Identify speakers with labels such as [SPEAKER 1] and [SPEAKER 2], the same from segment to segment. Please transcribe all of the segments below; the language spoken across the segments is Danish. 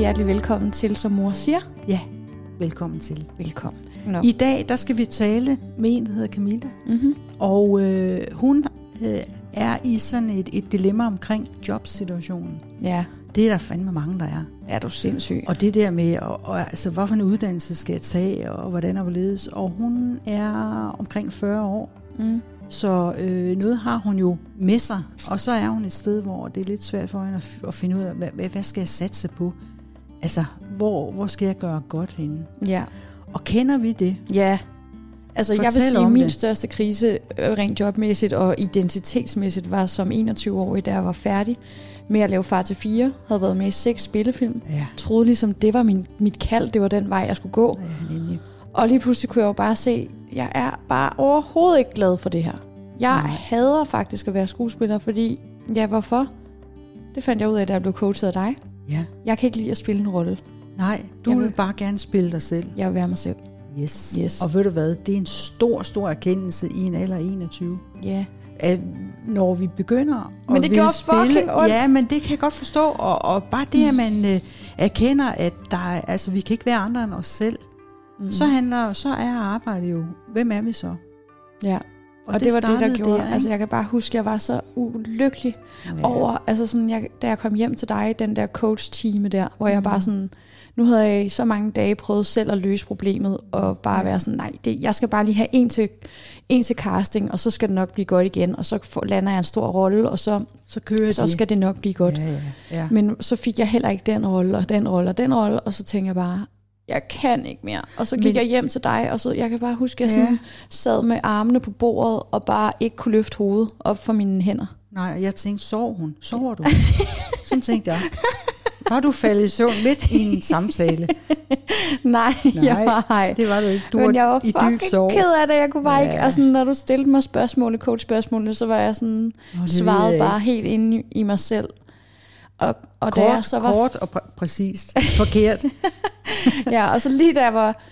[SPEAKER 1] rigtig hjertelig velkommen til, som mor siger.
[SPEAKER 2] Ja, velkommen til.
[SPEAKER 1] Velkommen. Nå.
[SPEAKER 2] I dag der skal vi tale med en, der hedder Camilla.
[SPEAKER 1] Mm-hmm.
[SPEAKER 2] Og øh, hun øh, er i sådan et, et dilemma omkring jobsituationen.
[SPEAKER 1] Ja,
[SPEAKER 2] Det er der fandme mange, der er.
[SPEAKER 1] er du sindssyg.
[SPEAKER 2] Og det der med, og, og, altså, hvorfor en uddannelse skal jeg tage, og hvordan og hvorledes. Og hun er omkring 40 år,
[SPEAKER 1] Mm.
[SPEAKER 2] så øh, noget har hun jo med sig. Og så er hun et sted, hvor det er lidt svært for hende at, at finde ud af, hvad, hvad, hvad skal jeg satse på? Altså, hvor, hvor skal jeg gøre godt henne?
[SPEAKER 1] Ja.
[SPEAKER 2] Og kender vi det?
[SPEAKER 1] Ja. Altså, jeg vil
[SPEAKER 2] Fortæl
[SPEAKER 1] sige, at min
[SPEAKER 2] det.
[SPEAKER 1] største krise, øh, rent jobmæssigt og identitetsmæssigt, var som 21-årig, da jeg var færdig med at lave Far til 4. Havde været med i seks spillefilm.
[SPEAKER 2] Ja.
[SPEAKER 1] Troede ligesom, det var min, mit kald, det var den vej, jeg skulle gå.
[SPEAKER 2] Ja, nemlig.
[SPEAKER 1] Og lige pludselig kunne jeg jo bare se, jeg er bare overhovedet ikke glad for det her. Jeg
[SPEAKER 2] Nej.
[SPEAKER 1] hader faktisk at være skuespiller, fordi, ja, hvorfor? Det fandt jeg ud af, da jeg blev coachet af dig.
[SPEAKER 2] Ja.
[SPEAKER 1] Jeg kan ikke lide at spille en rolle.
[SPEAKER 2] Nej, du
[SPEAKER 1] Jeg
[SPEAKER 2] vil
[SPEAKER 1] vil-
[SPEAKER 2] bare gerne spille dig selv.
[SPEAKER 1] Jeg vil være mig selv.
[SPEAKER 2] Yes.
[SPEAKER 1] Yes.
[SPEAKER 2] Og ved du hvad, det er en stor, stor erkendelse i en alder af 21.
[SPEAKER 1] Ja.
[SPEAKER 2] At når vi begynder
[SPEAKER 1] Men
[SPEAKER 2] at
[SPEAKER 1] det
[SPEAKER 2] ville
[SPEAKER 1] ondt.
[SPEAKER 2] Ja, men det kan jeg godt forstå. Og, og bare det, at man øh, erkender, at der er, altså, vi kan ikke være andre end os selv,
[SPEAKER 1] Mm.
[SPEAKER 2] så handler, så er arbejde jo, hvem er vi så?
[SPEAKER 1] Ja. Og, og det, det var det, der gjorde.
[SPEAKER 2] Der,
[SPEAKER 1] altså, jeg kan bare huske, at jeg var så ulykkelig ja. over, altså sådan, jeg, da jeg kom hjem til dig, den der coach-time der, hvor jeg
[SPEAKER 2] Mhm.
[SPEAKER 1] bare sådan, nu havde jeg i så mange dage prøvet selv at løse problemet, og bare
[SPEAKER 2] Ja.
[SPEAKER 1] være sådan, nej, det, jeg skal bare lige have en til, en til casting, og så skal det nok blive godt igen, og så får, lander jeg en stor rolle, og så,
[SPEAKER 2] så kører
[SPEAKER 1] så
[SPEAKER 2] de.
[SPEAKER 1] skal det nok blive godt.
[SPEAKER 2] Ja, ja, ja.
[SPEAKER 1] Men så fik jeg heller ikke den rolle, og den rolle, og den rolle, og så tænkte jeg bare, jeg kan ikke mere. Og så gik
[SPEAKER 2] Men-
[SPEAKER 1] jeg hjem til dig, og så jeg kan bare huske, at jeg
[SPEAKER 2] Ja.
[SPEAKER 1] sådan sad med armene på bordet, og bare ikke kunne løfte hovedet op for mine hænder.
[SPEAKER 2] Nej, jeg tænkte, sov hun? Sover du? Sådan tænkte jeg. Var du faldet i søvn midt i en samtale?
[SPEAKER 1] Nej,
[SPEAKER 2] Nej,
[SPEAKER 1] jeg var ej.
[SPEAKER 2] Det var du ikke. Du
[SPEAKER 1] Men jeg var
[SPEAKER 2] i dyb sorg.
[SPEAKER 1] ked af det. Jeg kunne bare
[SPEAKER 2] Ja.
[SPEAKER 1] ikke, altså når du stillede mig spørgsmål, coach-spørgsmålene, så var jeg sådan,
[SPEAKER 2] Nå,
[SPEAKER 1] svarede
[SPEAKER 2] jeg
[SPEAKER 1] bare helt inde i mig selv. Og, og da
[SPEAKER 2] Kort,
[SPEAKER 1] jeg så var
[SPEAKER 2] kort og præ- præcist. Forkert.
[SPEAKER 1] ja, og så lige da jeg var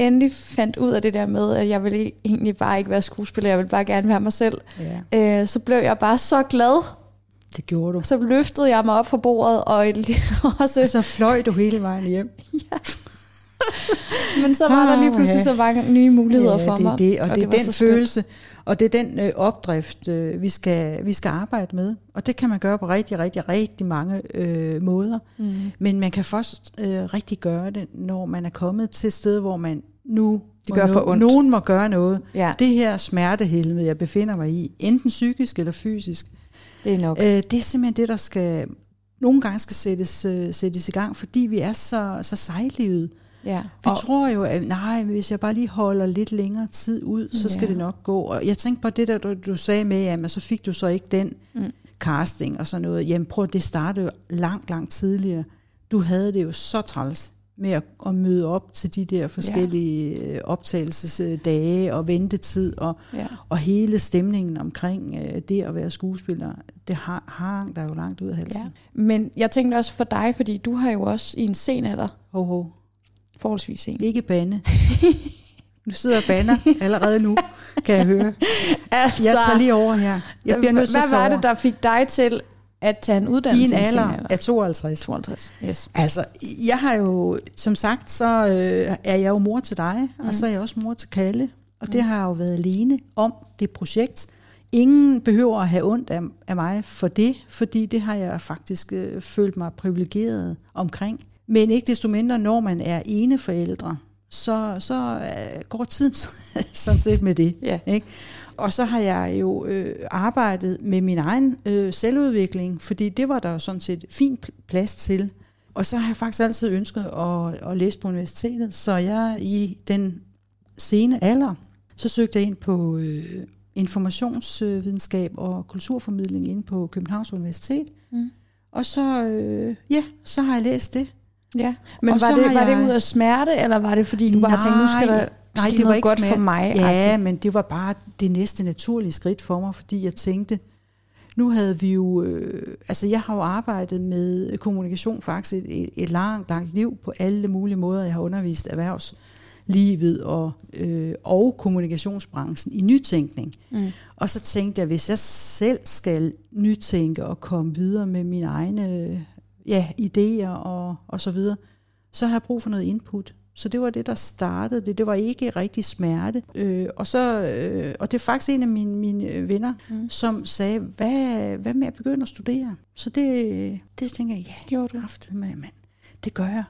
[SPEAKER 1] endelig fandt ud af det der med, at jeg ville egentlig bare ikke være skuespiller, jeg ville bare gerne være mig selv,
[SPEAKER 2] Ja,
[SPEAKER 1] øh, så blev jeg bare så glad.
[SPEAKER 2] det gjorde du.
[SPEAKER 1] Så løftede jeg mig op fra bordet, og også,
[SPEAKER 2] Og så fløj du hele vejen hjem.
[SPEAKER 1] men så var der lige pludselig
[SPEAKER 2] ja.
[SPEAKER 1] så mange nye muligheder
[SPEAKER 2] ja,
[SPEAKER 1] for
[SPEAKER 2] det er
[SPEAKER 1] mig.
[SPEAKER 2] det, og, og det er
[SPEAKER 1] var
[SPEAKER 2] den
[SPEAKER 1] så skønt.
[SPEAKER 2] Og det er den øh, opdrift, øh, vi, skal, vi skal arbejde med. Og det kan man gøre på rigtig, rigtig, rigtig mange øh, måder.
[SPEAKER 1] Mm.
[SPEAKER 2] Men man kan først øh, rigtig gøre det, når man er kommet til et sted, hvor man nu
[SPEAKER 1] Det gør for ondt.
[SPEAKER 2] nogen må gøre noget.
[SPEAKER 1] Ja,
[SPEAKER 2] Det her smertehelvede, jeg befinder mig i, enten psykisk eller fysisk,
[SPEAKER 1] det er nok.
[SPEAKER 2] Øh, det er simpelthen det, der skal nogle gange skal sættes, øh, sættes i gang, fordi vi er så, så sejlivede.
[SPEAKER 1] Ja.
[SPEAKER 2] Vi
[SPEAKER 1] Og,
[SPEAKER 2] tror jo, at nej, hvis jeg bare lige holder lidt længere tid ud, så skal
[SPEAKER 1] Ja.
[SPEAKER 2] det nok gå. Og jeg tænkte på det der, du, du sagde med, jamen så fik du så ikke den
[SPEAKER 1] Mm.
[SPEAKER 2] casting og sådan noget. Jamen prøv, det startede jo langt, langt tidligere. Du havde det jo så træls med at, at møde op til de der forskellige ja. optagelsesdage og ventetid og,
[SPEAKER 1] ja.
[SPEAKER 2] og hele stemningen omkring øh, det at være skuespiller, det har, hang der jo langt ud af halsen.
[SPEAKER 1] ja. Men jeg tænkte også for dig, fordi du har jo også i en sen alder,
[SPEAKER 2] Ho, ho.
[SPEAKER 1] Forholdsvis sen.
[SPEAKER 2] Ikke bande. Du sidder og bander allerede nu, kan jeg høre.
[SPEAKER 1] Altså,
[SPEAKER 2] Jeg tager lige over her. Jeg bliver nødt til
[SPEAKER 1] hvad var det, der fik dig til at tage en uddannelse
[SPEAKER 2] I en
[SPEAKER 1] sen
[SPEAKER 2] alder af 52.
[SPEAKER 1] 52. Yes.
[SPEAKER 2] Altså, jeg har jo, som sagt, så øh, er jeg jo mor til dig, mm. og så er jeg også mor til Kalle. Og det har jeg jo været alene om, det projekt. Ingen behøver at have ondt af, af mig for det, fordi det har jeg faktisk øh, følt mig privilegeret omkring. Men ikke desto mindre, når man er ene forældre, så, så øh, går tiden sådan set med det.
[SPEAKER 1] Ja.
[SPEAKER 2] Ikke? Og så har jeg jo øh, arbejdet med min egen øh, selvudvikling, fordi det var der jo sådan set fin pl- plads til. Og så har jeg faktisk altid ønsket at, at læse på universitetet, så jeg i den sene alder, så søgte jeg ind på øh, informationsvidenskab og kulturformidling inde på Københavns Universitet.
[SPEAKER 1] Mm.
[SPEAKER 2] Og så, øh, ja, så har jeg læst det.
[SPEAKER 1] Ja, men
[SPEAKER 2] Og
[SPEAKER 1] var, det, var
[SPEAKER 2] jeg-
[SPEAKER 1] det ud af smerte, eller var det fordi, du bare tænkte, nu skal der
[SPEAKER 2] nej, det var
[SPEAKER 1] noget
[SPEAKER 2] ikke
[SPEAKER 1] godt
[SPEAKER 2] smerte.
[SPEAKER 1] for mig?
[SPEAKER 2] Ja, men det var bare det næste naturlige skridt for mig, fordi jeg tænkte, nu havde vi jo, øh, altså jeg har jo arbejdet med kommunikation faktisk et, et, et langt, langt liv på alle mulige måder. Jeg har undervist erhvervslivet og, øh, og kommunikationsbranchen i nytænkning.
[SPEAKER 1] Mm.
[SPEAKER 2] Og så tænkte jeg, hvis jeg selv skal nytænke og komme videre med mine egne ja, idéer og, og så videre, så har jeg brug for noget input. Så det var det, der startede det. Det var ikke rigtig smerte. Øh, og, så, øh, og det er faktisk en af mine, mine venner, mm. som sagde, hvad, hvad med at begynde at studere? Så det, det tænker jeg, ja,
[SPEAKER 1] Gjorde du?
[SPEAKER 2] Kraftet med, mand. Det gør jeg.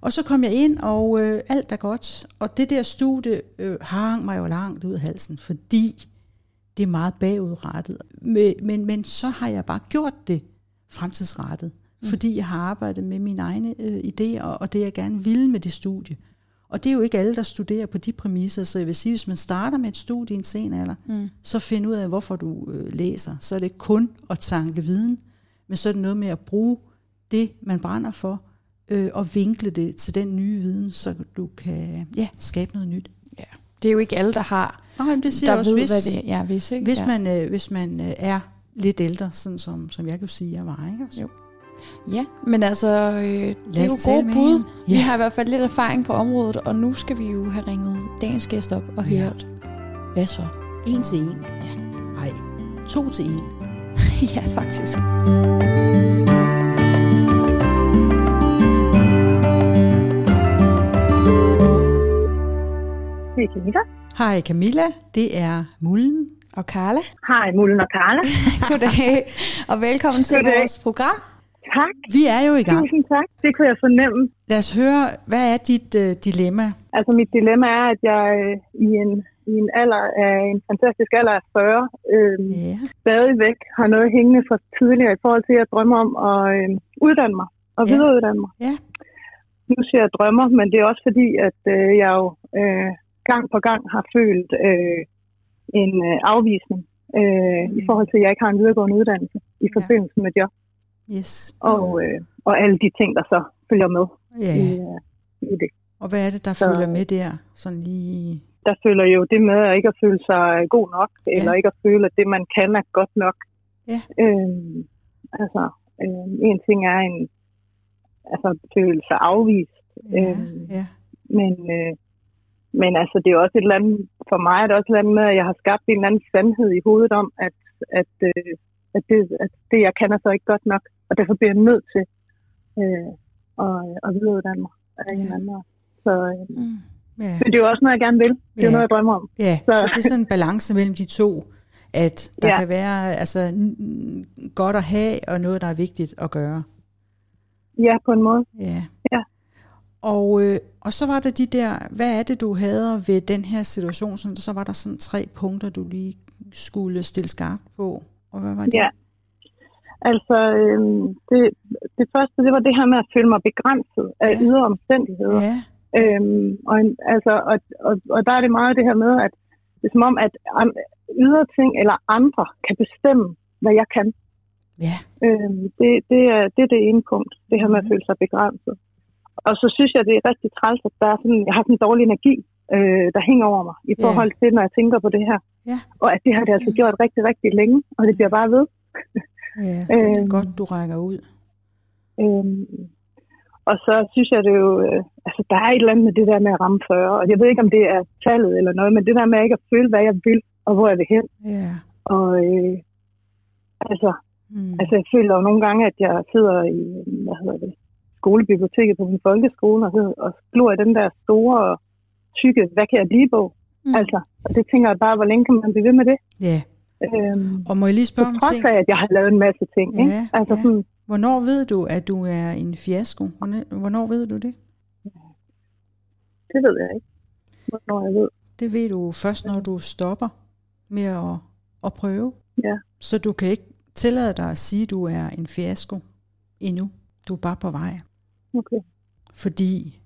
[SPEAKER 2] Og så kom jeg ind, og øh, alt er godt. Og det der studie øh, hang mig jo langt ud af halsen, fordi det er meget bagudrettet. Men, men, men så har jeg bare gjort det fremtidsrettet, mm. fordi jeg har arbejdet med mine egne øh, idéer, og det jeg gerne vil med det studie. Og det er jo ikke alle, der studerer på de præmisser, så jeg vil sige, hvis man starter med et studie i en sen alder, mm. så find ud af, hvorfor du øh, læser. Så er det kun at tanke viden, men så er det noget med at bruge det, man brænder for, øh, og vinkle det til den nye viden, så du kan ja, skabe noget nyt.
[SPEAKER 1] Ja. Det er jo ikke alle, der har,
[SPEAKER 2] Nej, men det siger
[SPEAKER 1] der
[SPEAKER 2] også,
[SPEAKER 1] ved,
[SPEAKER 2] hvis,
[SPEAKER 1] hvad det er. Ja, hvis, ikke?
[SPEAKER 2] hvis,
[SPEAKER 1] ja.
[SPEAKER 2] man, øh, hvis man øh, er lidt ældre, sådan som, som jeg kan sige, jeg var. Ikke? Altså.
[SPEAKER 1] Jo. Ja, men altså, øh, det er jo gode bud.
[SPEAKER 2] hende.
[SPEAKER 1] Vi har i hvert fald lidt erfaring på området, og nu skal vi jo have ringet dagens gæst op og
[SPEAKER 2] Ja.
[SPEAKER 1] hørt, hvad så?
[SPEAKER 2] En til en.
[SPEAKER 1] Ja.
[SPEAKER 2] Nej, to til en.
[SPEAKER 1] ja, faktisk.
[SPEAKER 3] Det er Camilla.
[SPEAKER 2] Hej Camilla, det er Mullen.
[SPEAKER 1] Og Carla,
[SPEAKER 3] Hej, Mullen og Karla.
[SPEAKER 1] goddag, og velkommen til
[SPEAKER 3] Goddag.
[SPEAKER 1] vores program.
[SPEAKER 3] Tak.
[SPEAKER 2] Vi er jo i gang.
[SPEAKER 3] Tusind tak. Det kunne jeg fornemme.
[SPEAKER 2] Lad os høre, hvad er dit øh, dilemma?
[SPEAKER 3] Altså, mit dilemma er, at jeg øh, i en, i en alder af en fantastisk alder af 40, øh,
[SPEAKER 2] Ja.
[SPEAKER 3] stadigvæk har noget hængende fra tidligere i forhold til, at jeg drømmer om at øh, uddanne mig og
[SPEAKER 2] Ja.
[SPEAKER 3] videreuddanne mig.
[SPEAKER 2] Ja.
[SPEAKER 3] Nu siger jeg drømmer, men det er også fordi, at øh, jeg jo øh, gang på gang har følt øh, en øh, afvisning øh,
[SPEAKER 2] Mm.
[SPEAKER 3] i forhold til, at jeg ikke har en videregående uddannelse i
[SPEAKER 2] Ja.
[SPEAKER 3] forbindelse med job
[SPEAKER 2] Yes.
[SPEAKER 3] og, øh, og alle de ting, der så følger med
[SPEAKER 2] Ja.
[SPEAKER 3] i, øh, i det.
[SPEAKER 2] Og hvad er det, der
[SPEAKER 3] Så-
[SPEAKER 2] følger med der? Sådan lige...
[SPEAKER 3] Der følger jo det med at ikke at føle sig god nok, ja. eller ikke at føle, at det, man kan, er godt nok.
[SPEAKER 2] Ja.
[SPEAKER 3] Øhm, altså, øh, en ting er en altså, føle sig afvist,
[SPEAKER 2] Ja,
[SPEAKER 3] Øhm,
[SPEAKER 2] ja.
[SPEAKER 3] men, øh, men altså, det er også et eller andet, for mig er det også et eller andet med, at jeg har skabt en eller anden sandhed i hovedet om, at, at, øh, at, det, at det, jeg kan, er så ikke godt nok, og derfor bliver jeg nødt til øh, at, at videreuddanne mig af en eller anden. Så, øh,
[SPEAKER 2] Mm. ja.
[SPEAKER 3] men det er jo også noget, jeg gerne vil. Det er
[SPEAKER 2] Ja.
[SPEAKER 3] noget, jeg drømmer om.
[SPEAKER 2] Ja, så,
[SPEAKER 3] Så-
[SPEAKER 2] så det er sådan en balance mellem de to, at der ja. Kan være altså, godt at have, og noget, der er vigtigt at gøre.
[SPEAKER 3] Ja, på en måde.
[SPEAKER 2] Ja.
[SPEAKER 3] Ja.
[SPEAKER 2] Og, øh, og så var der de der, hvad er det, du havde ved den her situation? Så, så var der sådan tre punkter, du lige skulle stille skarpt på. Og hvad var det?
[SPEAKER 3] Ja. Altså, øh, det, det første, det var det her med at føle mig begrænset af
[SPEAKER 2] Ja.
[SPEAKER 3] ydre omstændigheder.
[SPEAKER 2] Ja,
[SPEAKER 3] Øhm, og, altså, og, og, og der er det meget det her med, at det er som om, at ydre ting eller andre kan bestemme, hvad jeg kan.
[SPEAKER 2] ja,
[SPEAKER 3] Øhm, det, det, er, det er det ene punkt, det her med at
[SPEAKER 2] Mhm.
[SPEAKER 3] føle sig begrænset. Og så synes jeg, det er rigtig træls, at der er sådan, jeg har sådan en dårlig energi, øh, der hænger over mig i forhold til, når jeg tænker på det her.
[SPEAKER 2] Ja.
[SPEAKER 3] Og at det har det altså gjort rigtig, rigtig længe, og det bliver bare ved.
[SPEAKER 2] ja. Så det er
[SPEAKER 3] Øhm.
[SPEAKER 2] godt, du rækker ud.
[SPEAKER 3] Øhm, og så synes jeg det jo, øh, altså der er et eller andet med det der med at ramme 40, og jeg ved ikke, om det er tallet eller noget, men det der med ikke at føle, hvad jeg vil, og hvor jeg vil hen.
[SPEAKER 2] Ja.
[SPEAKER 3] Og øh, altså,
[SPEAKER 2] Mm.
[SPEAKER 3] altså, jeg føler jo nogle gange, at jeg sidder i, hvad hedder det, skolebiblioteket på min folkeskole, og, og glor i den der store, tykke, hvad kan jeg blive bog?
[SPEAKER 1] Mm.
[SPEAKER 3] Altså, og det tænker jeg bare, hvor længe kan man blive ved med det?
[SPEAKER 2] Ja.
[SPEAKER 3] Øhm,
[SPEAKER 2] Og må jeg lige spørge om ting?
[SPEAKER 3] af, at jeg har lavet en masse ting. Ikke?
[SPEAKER 2] Ja,
[SPEAKER 3] Altså
[SPEAKER 2] ja.
[SPEAKER 3] sådan,
[SPEAKER 2] Hvornår ved du, at du er en fiasko? Hvornår- Hvornår ved du det?
[SPEAKER 3] det ved jeg ikke, hvornår jeg ved.
[SPEAKER 2] Det ved du først, når du stopper med at, at prøve.
[SPEAKER 3] Ja.
[SPEAKER 2] Så du kan ikke tillade dig at sige, at du er en fiasko endnu. Du er bare på vej.
[SPEAKER 3] Okay.
[SPEAKER 2] Fordi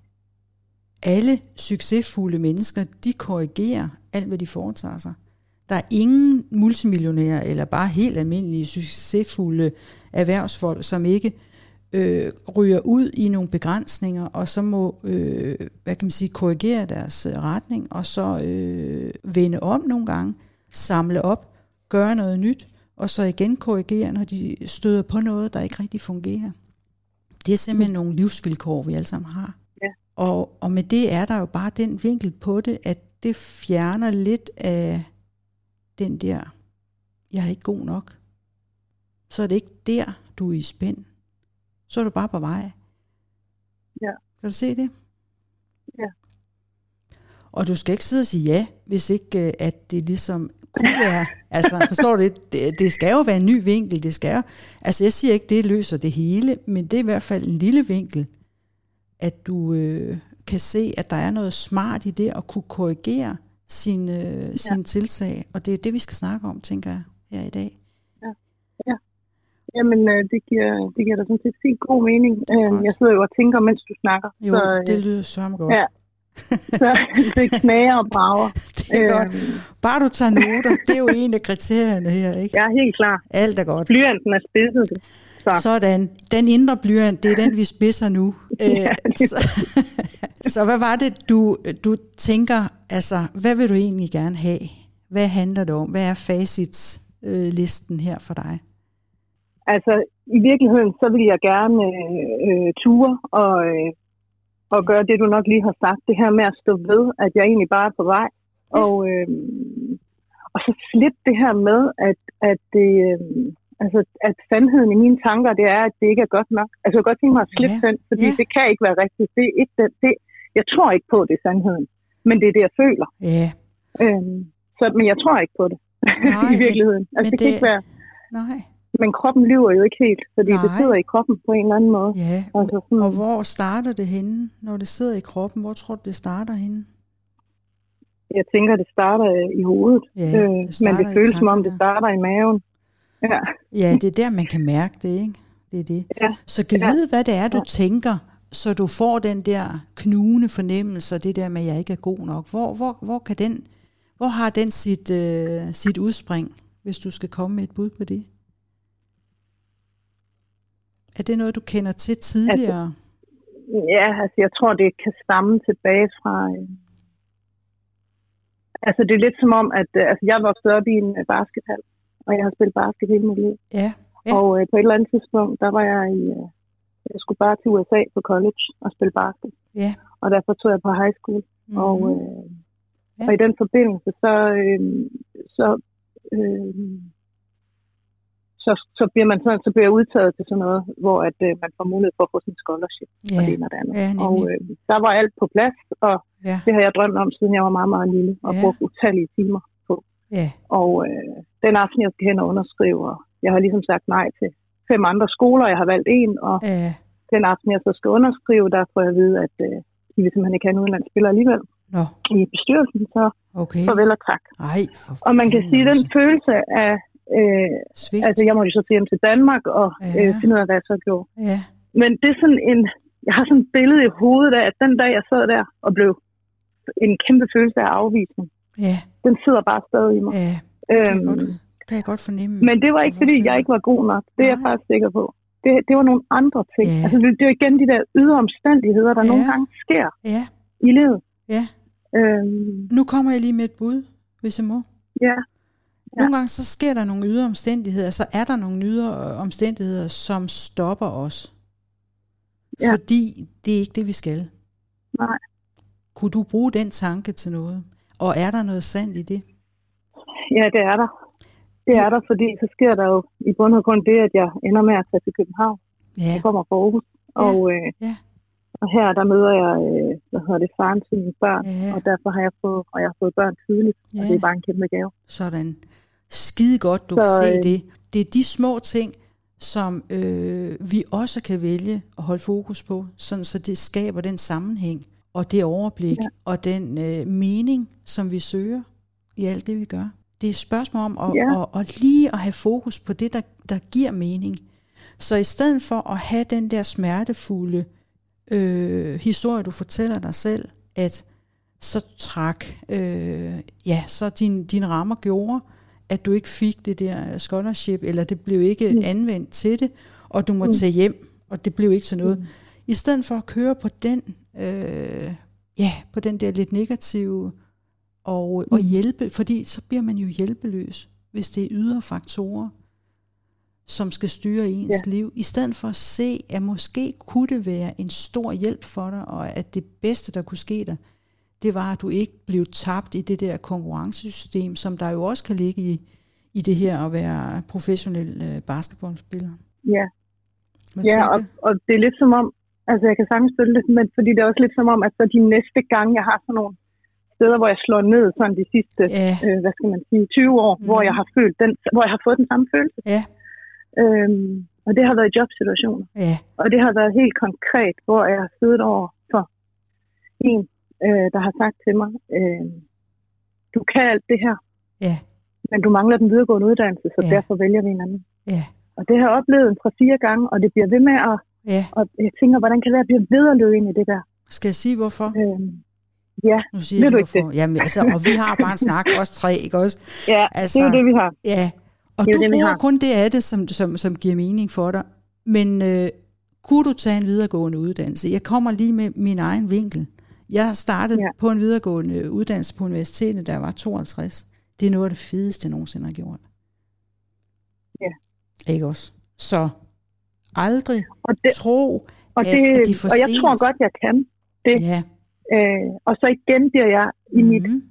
[SPEAKER 2] alle succesfulde mennesker, de korrigerer alt, hvad de foretager sig. Der er ingen multimillionærer eller bare helt almindelige succesfulde erhvervsfolk, som ikke øh, ryger ud i nogle begrænsninger, og så må øh, hvad kan man sige, korrigere deres øh, retning, og så øh, vende om nogle gange, samle op, gøre noget nyt, og så igen korrigere, når de støder på noget, der ikke rigtig fungerer. Det er simpelthen nogle livsvilkår, vi alle sammen har.
[SPEAKER 3] Ja.
[SPEAKER 2] Og, og med det er der jo bare den vinkel på det, at det fjerner lidt af den der, jeg er ikke god nok. Så er det ikke der, du er i spænd. Så er du bare på vej.
[SPEAKER 3] Ja.
[SPEAKER 2] Kan du se det?
[SPEAKER 3] Ja.
[SPEAKER 2] Og du skal ikke sidde og sige ja, hvis ikke øh, at det ligesom kunne være, altså forstår du det? det? Det skal jo være en ny vinkel, det skal jo, altså jeg siger ikke, det løser det hele, men det er i hvert fald en lille vinkel, at du øh, kan se, at der er noget smart i det, at kunne korrigere sine, øh, sine tiltag, og det er det, vi skal snakke om, tænker jeg, her i dag.
[SPEAKER 3] Jamen, øh, det giver, det giver da sådan set fint god mening. Øh,
[SPEAKER 2] Godt.
[SPEAKER 3] jeg sidder jo og tænker, mens du snakker.
[SPEAKER 2] Jo,
[SPEAKER 3] så,
[SPEAKER 2] det lyder sørme godt.
[SPEAKER 3] ja. så det knager og brager.
[SPEAKER 2] Det er godt. Bare du tager noter, det er jo en af kriterierne her, ikke?
[SPEAKER 3] Jeg er helt klar.
[SPEAKER 2] Alt er godt.
[SPEAKER 3] Blyanten er spidset. Så
[SPEAKER 2] Sådan. Den indre blyant, det er den, vi spidser nu. Øh, så, så hvad var det, du, du tænker, altså, hvad vil du egentlig gerne have? Hvad handler det om? Hvad er facitslisten listen her for dig?
[SPEAKER 3] Altså, i virkeligheden, så vil jeg gerne øh, øh, ture og, øh, og gøre det, du nok lige har sagt. Det her med at stå ved, at jeg egentlig bare er på vej. Og, øh, og så slippe det her med, at, at, det, øh, altså, at sandheden i mine tanker, det er, at det ikke er godt nok. Altså, jeg kan godt tænke mig at slippe
[SPEAKER 2] Ja.
[SPEAKER 3] den, fordi
[SPEAKER 2] Ja.
[SPEAKER 3] det kan ikke være rigtigt. Det er ikke det, det, jeg tror ikke på, det er sandheden. Men det er det, jeg føler.
[SPEAKER 2] Ja,
[SPEAKER 3] Øh, så, men jeg tror ikke på det
[SPEAKER 2] Nej,
[SPEAKER 3] i virkeligheden.
[SPEAKER 2] men
[SPEAKER 3] Altså, det, kan
[SPEAKER 2] det-
[SPEAKER 3] ikke være...
[SPEAKER 2] nej.
[SPEAKER 3] Men kroppen lyver jo ikke helt, fordi Nej. det sidder i kroppen på en eller anden måde.
[SPEAKER 2] Ja,
[SPEAKER 3] Altså sådan,
[SPEAKER 2] og hvor starter det henne, når det sidder i kroppen? Hvor tror du, det starter henne?
[SPEAKER 3] jeg tænker, det starter øh, i hovedet,
[SPEAKER 2] Ja,
[SPEAKER 3] øh,
[SPEAKER 2] det
[SPEAKER 3] men
[SPEAKER 2] starter
[SPEAKER 3] det
[SPEAKER 2] i
[SPEAKER 3] føles som om, det starter i maven. Ja,
[SPEAKER 2] Ja, det er der, man kan mærke det, ikke? Det er det.
[SPEAKER 3] Ja.
[SPEAKER 2] Så kan
[SPEAKER 3] Ja.
[SPEAKER 2] vide, hvad det er, du
[SPEAKER 3] Ja.
[SPEAKER 2] tænker, så du får den der knugende fornemmelse, og det der med, at jeg ikke er god nok. Hvor, hvor, hvor, kan den, hvor har den sit, øh, sit udspring, hvis du skal komme med et bud på det? Er det noget, du kender til tidligere?
[SPEAKER 3] ja altså jeg tror, det kan stamme tilbage fra... Øh, altså det er lidt som om, at øh, altså, jeg voksede op i en øh, baskethal, og jeg har spillet basket hele mit liv.
[SPEAKER 2] ja. Ja.
[SPEAKER 3] Og øh, på et eller andet tidspunkt, der var jeg i... Øh, jeg skulle bare til USA på college og spille basket.
[SPEAKER 2] Ja.
[SPEAKER 3] Og derfor tog jeg på high school.
[SPEAKER 2] Mm-hmm.
[SPEAKER 3] Og, øh,
[SPEAKER 2] Ja.
[SPEAKER 3] og i den forbindelse, så, øh, så, øh, så, så, bliver man sådan, så bliver jeg udtaget til sådan noget, hvor at, øh, man får mulighed for at få sin scholarship
[SPEAKER 2] ja.
[SPEAKER 3] og det ene og det andet.
[SPEAKER 2] Ja,
[SPEAKER 3] og øh, der var alt på plads, og
[SPEAKER 2] ja.
[SPEAKER 3] det har jeg drømt om, siden jeg var meget, meget lille, og
[SPEAKER 2] Ja.
[SPEAKER 3] brugt utallige timer.
[SPEAKER 2] Ja.
[SPEAKER 3] Og øh, den aften, jeg skal hen og underskrive, og jeg har ligesom sagt nej til fem andre skoler, jeg har valgt en, og
[SPEAKER 2] Ja.
[SPEAKER 3] den aften, jeg så skal underskrive, der får jeg at vide, at øh, de vil simpelthen ikke have en udenlandsspiller alligevel
[SPEAKER 2] Nå,
[SPEAKER 3] i bestyrelsen, så
[SPEAKER 2] okay.
[SPEAKER 3] farvel og tak.
[SPEAKER 2] Ej, for
[SPEAKER 3] Og man kan sige, den
[SPEAKER 2] også.
[SPEAKER 3] følelse af, øh,
[SPEAKER 2] Svigt.
[SPEAKER 3] altså jeg måtte jo så til hjem til Danmark og
[SPEAKER 2] Ja.
[SPEAKER 3] øh, finde ud af, hvad jeg så gjorde.
[SPEAKER 2] Ja.
[SPEAKER 3] Men det er sådan en, jeg har sådan et billede i hovedet af, at den dag, jeg sad der og blev en kæmpe følelse af afvisning,
[SPEAKER 2] Ja.
[SPEAKER 3] den sidder bare stadig i mig.
[SPEAKER 2] Ja. Det kan, jeg
[SPEAKER 3] Øhm,
[SPEAKER 2] godt, det kan jeg godt fornemme.
[SPEAKER 3] men det var ikke, fordi jeg ikke var god nok. Det er jeg
[SPEAKER 2] Nej.
[SPEAKER 3] faktisk sikker på. Det, det var nogle andre ting.
[SPEAKER 2] Ja.
[SPEAKER 3] Altså, det, det er igen de der ydre omstændigheder, der
[SPEAKER 2] Ja.
[SPEAKER 3] nogle gange sker
[SPEAKER 2] Ja,
[SPEAKER 3] i livet.
[SPEAKER 2] ja.
[SPEAKER 3] Øhm,
[SPEAKER 2] Nu kommer jeg lige med et bud, hvis jeg må.
[SPEAKER 3] ja,
[SPEAKER 2] Nogle gange så sker der nogle ydre omstændigheder, så er der nogle ydre øh, omstændigheder, som stopper os.
[SPEAKER 3] Ja.
[SPEAKER 2] Fordi det er ikke det, vi skal.
[SPEAKER 3] nej.
[SPEAKER 2] Kunne du bruge den tanke til noget? Og er der noget sandt i det?
[SPEAKER 3] Ja, det er der. Det er der, fordi så sker der jo i bund og grund det, at jeg ender med at tage til København.
[SPEAKER 2] Ja,
[SPEAKER 3] Jeg kommer fra Aarhus.
[SPEAKER 2] Ja,
[SPEAKER 3] Og, øh,
[SPEAKER 2] ja.
[SPEAKER 3] og her der møder jeg, øh, hvad hedder det, faren til mine børn.
[SPEAKER 2] Ja.
[SPEAKER 3] Og derfor har jeg fået, og jeg har fået børn tidligt.
[SPEAKER 2] Ja.
[SPEAKER 3] Og det er bare en kæmpe gave.
[SPEAKER 2] sådan. Skide godt, du
[SPEAKER 3] Så,
[SPEAKER 2] kan se
[SPEAKER 3] øh,
[SPEAKER 2] det. Det er de små ting, som øh, vi også kan vælge at holde fokus på, sådan så det skaber den sammenhæng og det overblik ja. og den øh, mening, som vi søger i alt det, vi gør. Det er et spørgsmål om at,
[SPEAKER 3] Ja.
[SPEAKER 2] at, at lige at have fokus på det, der, der giver mening. Så i stedet for at have den der smertefulde øh, historie, du fortæller dig selv, at så trak, øh, ja, så din, din rammer gjorde, at du ikke fik det der scholarship, eller det blev ikke mm. anvendt til det, og du må mm. tage hjem, og det blev ikke til noget. Mm. I stedet for at køre på den, øh, ja, på den der lidt negative, og, mm. og hjælpe, fordi så bliver man jo hjælpeløs, hvis det er ydre faktorer, som skal styre ens ja. liv, i stedet for at se, at måske kunne det være en stor hjælp for dig, og at det bedste, der kunne ske dig, det var, at du ikke blev tabt i det der konkurrencesystem, som der jo også kan ligge i, i det her at være professionel øh, basketballspiller.
[SPEAKER 3] Ja.
[SPEAKER 2] Hvad
[SPEAKER 3] Ja, og, og det er lidt som om, altså jeg kan sagtens følge det, men fordi det er også lidt som om, at så de næste gange, jeg har sådan nogle steder, hvor jeg slår ned sådan de sidste,
[SPEAKER 2] Ja,
[SPEAKER 3] øh, hvad skal man sige, 20 år, mm. hvor jeg har følt den, hvor jeg har fået den samme følelse.
[SPEAKER 2] ja,
[SPEAKER 3] Øhm, og det har været i jobsituationer.
[SPEAKER 2] ja,
[SPEAKER 3] Og det har været helt konkret, hvor jeg har siddet over for en, øh, der har sagt til mig, øh, du kan alt det her,
[SPEAKER 2] ja,
[SPEAKER 3] men du mangler den videregående uddannelse, så
[SPEAKER 2] ja.
[SPEAKER 3] derfor vælger vi en anden.
[SPEAKER 2] ja,
[SPEAKER 3] Og det har jeg oplevet en tre-fire gange, og det bliver ved med at,
[SPEAKER 2] ja.
[SPEAKER 3] og jeg tænker, hvordan kan det være, at jeg bliver ved at løbe ind i det der?
[SPEAKER 2] Skal jeg sige hvorfor?
[SPEAKER 3] Øhm, ja,
[SPEAKER 2] Nu siger
[SPEAKER 3] Vil
[SPEAKER 2] jeg
[SPEAKER 3] du ikke
[SPEAKER 2] hvorfor. Jamen, altså, og vi har bare en snak, os tre, ikke også?
[SPEAKER 3] ja
[SPEAKER 2] Altså,
[SPEAKER 3] det er jo det, vi har.
[SPEAKER 2] Ja, og
[SPEAKER 3] Det
[SPEAKER 2] du
[SPEAKER 3] det,
[SPEAKER 2] bruger kun det af det, som, som, som giver mening for dig. Men øh, kunne du tage en videregående uddannelse? Jeg kommer lige med min egen vinkel. Jeg startede. Ja. på en videregående uddannelse på universitetet, da jeg var 52. Det er noget af det fedeste, jeg nogensinde har gjort.
[SPEAKER 3] Ja.
[SPEAKER 2] Ikke også? Så aldrig
[SPEAKER 3] Og, det,
[SPEAKER 2] tro,
[SPEAKER 3] og,
[SPEAKER 2] at-
[SPEAKER 3] det,
[SPEAKER 2] at det er for
[SPEAKER 3] og jeg
[SPEAKER 2] sent.
[SPEAKER 3] tror godt, jeg kan. Det.
[SPEAKER 2] ja.
[SPEAKER 3] Øh, og så igen bliver jeg i mm. mit
[SPEAKER 2] Mhm.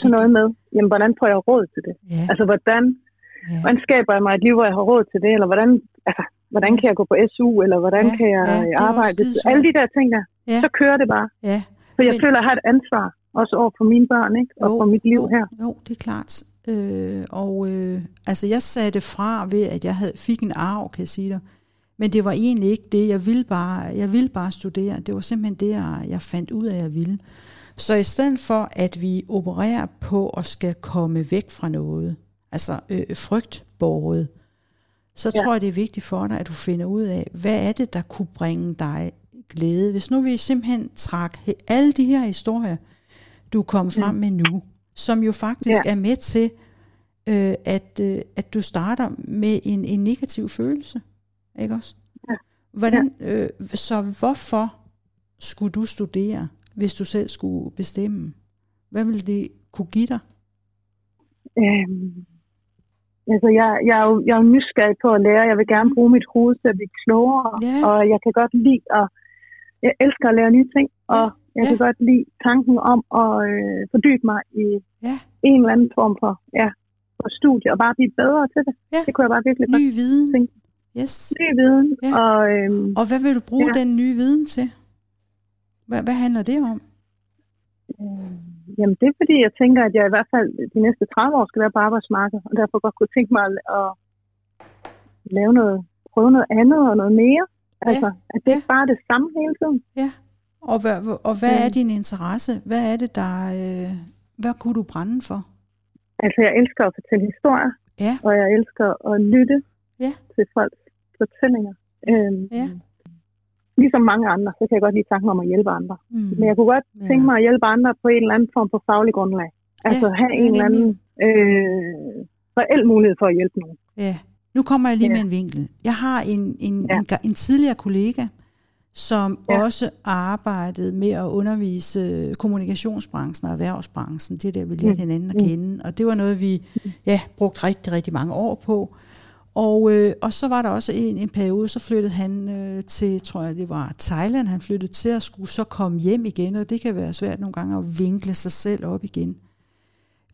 [SPEAKER 3] sådan noget med, jamen, hvordan får jeg råd til det?
[SPEAKER 2] Ja,
[SPEAKER 3] Altså, hvordan,
[SPEAKER 2] ja.
[SPEAKER 3] hvordan skaber jeg mig et liv, hvor jeg har råd til det? Eller hvordan, altså, hvordan kan jeg gå på SU? Eller hvordan
[SPEAKER 2] Ja,
[SPEAKER 3] kan jeg
[SPEAKER 2] ja,
[SPEAKER 3] arbejde? Alle de der ting der.
[SPEAKER 2] Ja.
[SPEAKER 3] Så kører det bare.
[SPEAKER 2] ja.
[SPEAKER 3] For jeg
[SPEAKER 2] Men-
[SPEAKER 3] føler, at jeg har et ansvar. Også over for mine børn, ikke? Og for mit liv
[SPEAKER 2] jo,
[SPEAKER 3] her.
[SPEAKER 2] Jo, det er klart. Øh, og øh, altså, jeg sagde det fra ved, at jeg havde, fik en arv, kan jeg sige dig. Men det var egentlig ikke det. Jeg ville bare, jeg ville bare studere. Det var simpelthen det, jeg, jeg fandt ud af, at jeg ville. Så i stedet for, at vi opererer på at skal komme væk fra noget, altså øh, frygtborget, så
[SPEAKER 3] Ja.
[SPEAKER 2] tror jeg, det er vigtigt for dig, at du finder ud af, hvad er det, der kunne bringe dig glæde. Hvis nu vi simpelthen trak alle de her historier, du er kommet frem med nu, som jo faktisk
[SPEAKER 3] Ja.
[SPEAKER 2] er med til, øh, at, øh, at du starter med en, en negativ følelse. Ikke også?
[SPEAKER 3] Ja.
[SPEAKER 2] Hvordan, øh, så hvorfor skulle du studere, hvis du selv skulle bestemme? Hvad ville det kunne give dig?
[SPEAKER 3] Øhm, altså, jeg, jeg, er jo, jeg er jo nysgerrig på at lære. Jeg vil gerne bruge mit hoved til at blive klogere.
[SPEAKER 2] Ja.
[SPEAKER 3] Og jeg kan godt lide at... Jeg elsker at lære nye ting. Og jeg
[SPEAKER 2] Ja.
[SPEAKER 3] kan godt lide tanken om at øh, fordybe mig i
[SPEAKER 2] Ja.
[SPEAKER 3] en eller anden form for, ja, for studie. Og bare blive bedre til det.
[SPEAKER 2] Ja.
[SPEAKER 3] Det kunne jeg bare virkelig godt
[SPEAKER 2] Ny viden.
[SPEAKER 3] tænke.
[SPEAKER 2] Yes.
[SPEAKER 3] Ny viden.
[SPEAKER 2] Ja.
[SPEAKER 3] Og øhm,
[SPEAKER 2] Og hvad vil du bruge
[SPEAKER 3] Ja.
[SPEAKER 2] den nye viden til? Hvad, hvad handler det om?
[SPEAKER 3] øh, jamen, det er fordi, jeg tænker, at jeg i hvert fald de næste 30 år skal være på arbejdsmarkedet. Og derfor godt kunne tænke mig at, at lave noget, prøve noget andet og noget mere. Altså, at det
[SPEAKER 2] Ja.
[SPEAKER 3] ikke bare er det samme hele tiden.
[SPEAKER 2] Og hvad, og hvad er
[SPEAKER 3] Mm.
[SPEAKER 2] din interesse? Hvad er det, der... Øh, hvad kunne du brænde for?
[SPEAKER 3] Altså, jeg elsker at fortælle historier,
[SPEAKER 2] Ja.
[SPEAKER 3] og jeg elsker at lytte
[SPEAKER 2] Ja.
[SPEAKER 3] til folks fortællinger. Øhm,
[SPEAKER 2] Ja.
[SPEAKER 3] Ligesom mange andre, så kan jeg godt lide tanken om at hjælpe andre.
[SPEAKER 2] Mm.
[SPEAKER 3] Men jeg kunne godt
[SPEAKER 2] Ja.
[SPEAKER 3] tænke mig at hjælpe andre på en eller anden form for faglig grundlag. Altså have
[SPEAKER 2] ja,
[SPEAKER 3] en eller anden øh, reel mulighed for at hjælpe nogen.
[SPEAKER 2] Ja. Nu kommer jeg lige
[SPEAKER 3] Ja.
[SPEAKER 2] med en vinkel. Jeg har en, en,
[SPEAKER 3] Ja.
[SPEAKER 2] en, en tidligere kollega, som
[SPEAKER 3] Ja.
[SPEAKER 2] også arbejdede med at undervise kommunikationsbranchen og erhvervsbranchen. Det er der, vi lærte
[SPEAKER 3] Mm.
[SPEAKER 2] hinanden at
[SPEAKER 3] Mm.
[SPEAKER 2] kende. Og det var noget, vi ja, brugte rigtig, rigtig mange år på. Og, øh, og så var der også en, en periode, så flyttede han øh, til, tror jeg det var Thailand, han flyttede til at skulle så komme hjem igen, og det kan være svært nogle gange at vinkle sig selv op igen.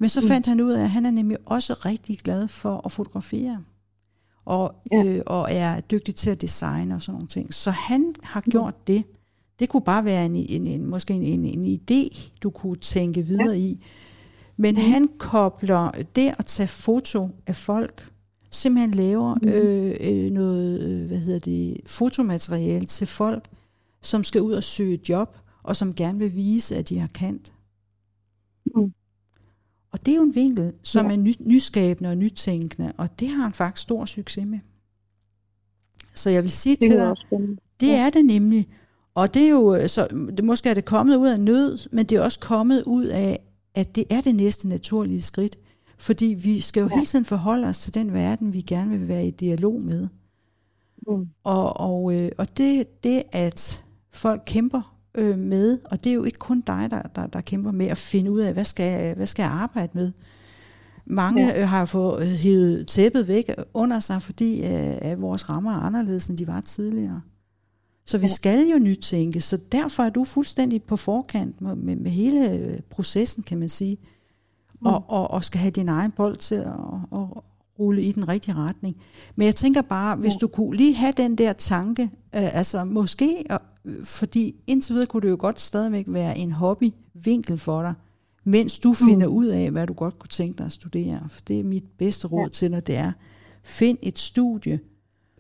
[SPEAKER 2] Men så
[SPEAKER 3] Mm.
[SPEAKER 2] fandt han ud af, at han er nemlig også rigtig glad for at fotografere, og,
[SPEAKER 3] Ja.
[SPEAKER 2] øh, og er dygtig til at designe og sådan nogle ting. Så han har gjort det. Det kunne bare være en, en, en, måske en, en, en idé, du kunne tænke videre ja. i. Men mm. han kobler det at tage foto af folk, simpelthen laver
[SPEAKER 3] Mm.
[SPEAKER 2] øh, øh, noget, øh, hvad hedder det, fotomateriale til folk, som skal ud og søge job, og som gerne vil vise, at de har kant.
[SPEAKER 3] Mm.
[SPEAKER 2] Og det er jo en vinkel, som
[SPEAKER 3] Ja.
[SPEAKER 2] er ny, nyskabende og nytænkende, og det har han faktisk stor succes med. Så jeg vil sige til dig, det er det nemlig. Og det er jo, så, det, måske er det kommet ud af nød, men det er også kommet ud af, at det er det næste naturlige skridt. Fordi vi skal jo
[SPEAKER 3] Ja.
[SPEAKER 2] hele tiden forholde os til den verden, vi gerne vil være i dialog med.
[SPEAKER 3] Mm.
[SPEAKER 2] Og, og, øh, og det, det, at folk kæmper øh, med, og det er jo ikke kun dig, der, der, der kæmper med at finde ud af, hvad skal, jeg- hvad skal jeg arbejde med. Mange
[SPEAKER 3] Ja.
[SPEAKER 2] ja. har fået hævet tæppet væk under sig, fordi øh, at vores rammer er anderledes, end de var tidligere. Så vi
[SPEAKER 3] Ja.
[SPEAKER 2] skal jo nytænke, så derfor er du fuldstændig på forkant med, med, med hele øh, processen, kan man sige.
[SPEAKER 3] Mm.
[SPEAKER 2] Og, og, og skal have din egen bold til at, at rulle i den rigtige retning. Men jeg tænker bare, hvis du kunne lige have den der tanke, øh, altså måske, og, fordi indtil videre kunne det jo godt stadigvæk være en hobbyvinkel for dig, mens du finder ud af, hvad du godt kunne tænke dig at studere. For det er mit bedste råd ja. til dig, det er, find et studie,